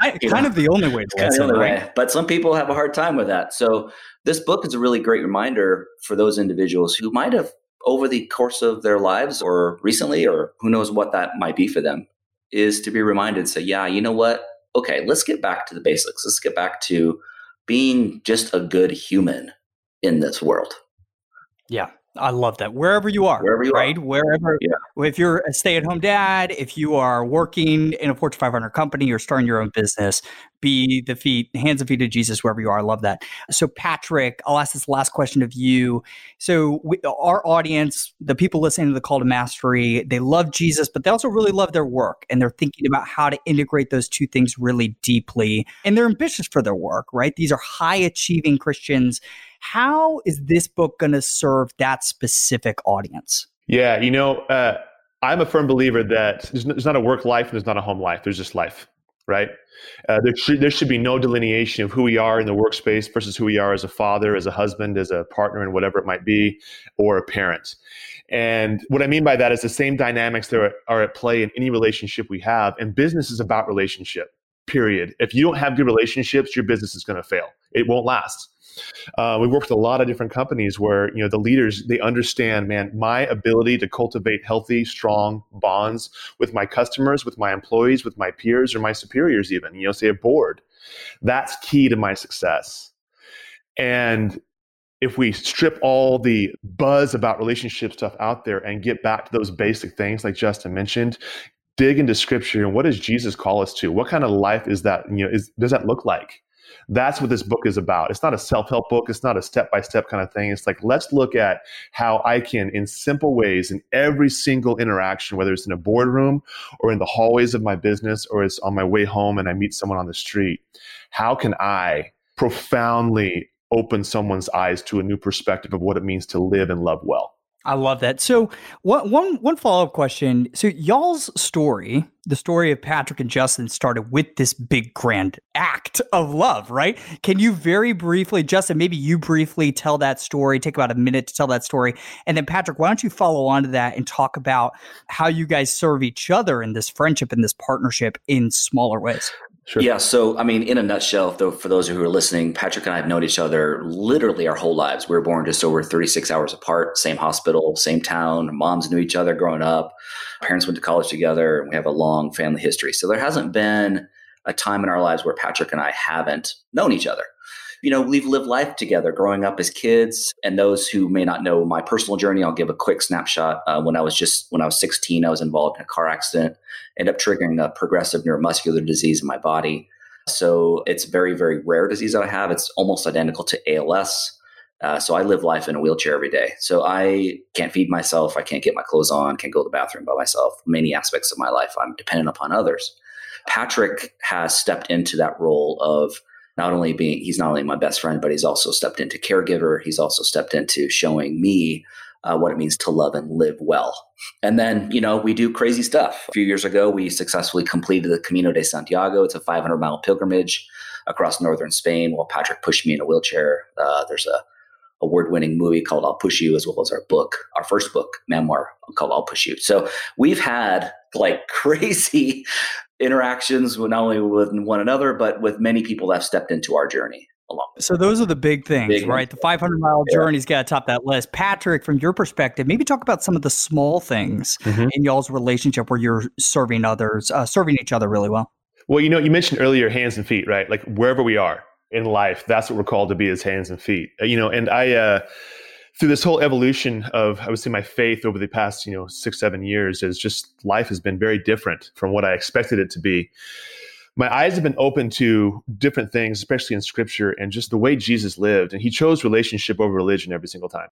Speaker 1: I, kind know, of the only way to listen, right? Way.
Speaker 4: But some people have a hard time with that. So this book is a really great reminder for those individuals who might have over the course of their lives or recently or who knows what that might be for them is to be reminded say yeah you know what okay let's get back to the basics let's get back to being just a good human in this world
Speaker 1: yeah I love that. Wherever you are,
Speaker 4: wherever you
Speaker 1: right?
Speaker 4: Are.
Speaker 1: Wherever, yeah. If you're a stay-at-home dad, if you are working in a Fortune 500 company or starting your own business, be the feet, hands and feet of Jesus wherever you are. I love that. So, Patrick, I'll ask this last question of you. So, we, our audience, the people listening to the Call to Mastery, they love Jesus, but they also really love their work, and they're thinking about how to integrate those two things really deeply. And they're ambitious for their work, right? These are high-achieving Christians how is this book going to serve that specific audience?
Speaker 3: Yeah, you know, uh, I'm a firm believer that there's, not a work life and there's not a home life. There's just life, right? Uh, there, should, there should be no delineation of who we are in the workspace versus who we are as a father, as a husband, as a partner, and whatever it might be, or a parent. And what I mean by that is the same dynamics that are, are at play in any relationship we have. And business is about relationship, period. If you don't have good relationships, your business is going to fail. It won't last. Uh, we work with a lot of different companies where you know the leaders they understand, man, my ability to cultivate healthy, strong bonds with my customers, with my employees, with my peers, or my superiors, even you know, say a board, that's key to my success. And if we strip all the buzz about relationship stuff out there and get back to those basic things like Justin mentioned, dig into scripture and what does Jesus call us to? What kind of life is that, you know, is does that look like? That's what this book is about. It's not a self help book, it's not a step by step kind of thing. It's like, let's look at how I can, in simple ways, in every single interaction, whether it's in a boardroom or in the hallways of my business or it's on my way home and I meet someone on the street, how can I profoundly open someone's eyes to a new perspective of what it means to live and love well?
Speaker 1: I love that. So one one one follow up question. So y'all's story, the story of Patrick and Justin, started with this big grand act of love, right? Can you very briefly, Justin, maybe you briefly tell that story? Take about a minute to tell that story, and then Patrick, why don't you follow on to that and talk about how you guys serve each other in this friendship and this partnership in smaller ways?
Speaker 4: Sure. Yeah. So, I mean, in a nutshell, though, for those who are listening, Patrick and I have known each other literally our whole lives. We were born just over 36 hours apart, same hospital, same town. Moms knew each other growing up. Parents went to college together, and we have a long family history. So, there hasn't been a time in our lives where Patrick and I haven't known each other you know, we've lived life together growing up as kids. And those who may not know my personal journey, I'll give a quick snapshot. Uh, when I was just, when I was 16, I was involved in a car accident, ended up triggering a progressive neuromuscular disease in my body. So it's very, very rare disease that I have. It's almost identical to ALS. Uh, so I live life in a wheelchair every day. So I can't feed myself. I can't get my clothes on. Can't go to the bathroom by myself. Many aspects of my life, I'm dependent upon others. Patrick has stepped into that role of not only being he's not only my best friend, but he's also stepped into caregiver. He's also stepped into showing me uh, what it means to love and live well. And then, you know, we do crazy stuff. A few years ago, we successfully completed the Camino de Santiago. It's a 500 mile pilgrimage across northern Spain while Patrick pushed me in a wheelchair. Uh, there's a award winning movie called I'll Push You, as well as our book, our first book, memoir called I'll Push You. So we've had like crazy interactions with not only with one another, but with many people that have stepped into our journey along.
Speaker 1: So those are the big things, big right? Ones. The 500 mile yeah. journey's got to top that list. Patrick, from your perspective, maybe talk about some of the small things mm-hmm. in y'all's relationship where you're serving others, uh, serving each other really well.
Speaker 3: Well, you know, you mentioned earlier hands and feet, right? Like wherever we are in life, that's what we're called to be as hands and feet. Uh, you know, and I, uh, through this whole evolution of I would say my faith over the past you know six seven years is just life has been very different from what I expected it to be. My eyes have been open to different things, especially in Scripture, and just the way Jesus lived, and He chose relationship over religion every single time.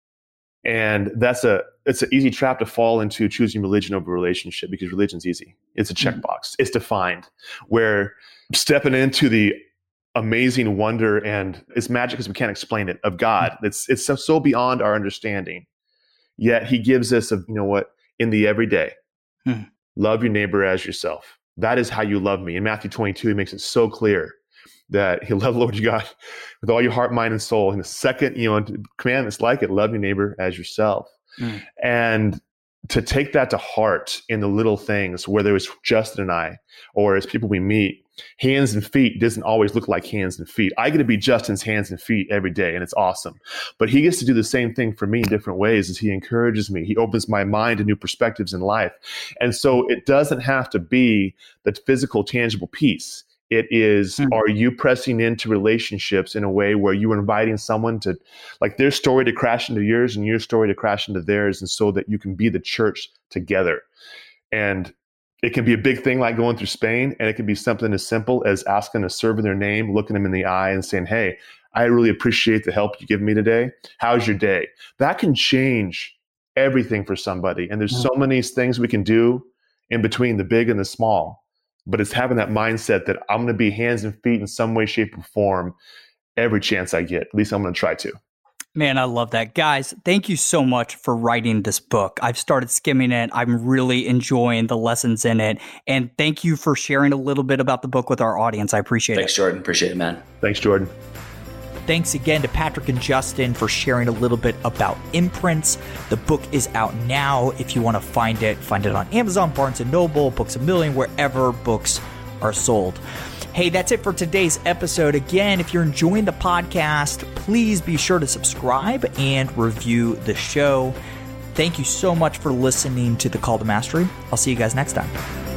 Speaker 3: And that's a it's an easy trap to fall into choosing religion over relationship because religion's easy. It's a mm-hmm. checkbox. It's defined. Where stepping into the amazing wonder and it's magic because we can't explain it of God. Hmm. It's it's so, so beyond our understanding. Yet He gives us a you know what in the everyday. Hmm. Love your neighbor as yourself. That is how you love me. In Matthew 22, he makes it so clear that he love Lord your God with all your heart, mind, and soul. And the second, you know, commandments like it, love your neighbor as yourself. Hmm. And to take that to heart in the little things, whether it's Justin and I, or as people we meet, hands and feet doesn't always look like hands and feet. I get to be Justin's hands and feet every day, and it's awesome. But he gets to do the same thing for me in different ways as he encourages me. He opens my mind to new perspectives in life. And so it doesn't have to be the physical, tangible piece. It is, mm-hmm. are you pressing into relationships in a way where you're inviting someone to, like their story to crash into yours and your story to crash into theirs, and so that you can be the church together. And it can be a big thing like going through Spain, and it can be something as simple as asking a server their name, looking them in the eye, and saying, Hey, I really appreciate the help you give me today. How's your day? That can change everything for somebody. And there's mm-hmm. so many things we can do in between the big and the small. But it's having that mindset that I'm going to be hands and feet in some way, shape, or form every chance I get. At least I'm going to try to.
Speaker 1: Man, I love that. Guys, thank you so much for writing this book. I've started skimming it. I'm really enjoying the lessons in it. And thank you for sharing a little bit about the book with our audience. I appreciate
Speaker 4: Thanks,
Speaker 1: it.
Speaker 4: Thanks, Jordan. Appreciate it, man.
Speaker 3: Thanks, Jordan.
Speaker 1: Thanks again to Patrick and Justin for sharing a little bit about imprints. The book is out now. If you want to find it, find it on Amazon, Barnes and Noble, Books a Million, wherever books are sold. Hey, that's it for today's episode. Again, if you're enjoying the podcast, please be sure to subscribe and review the show. Thank you so much for listening to The Call to Mastery. I'll see you guys next time.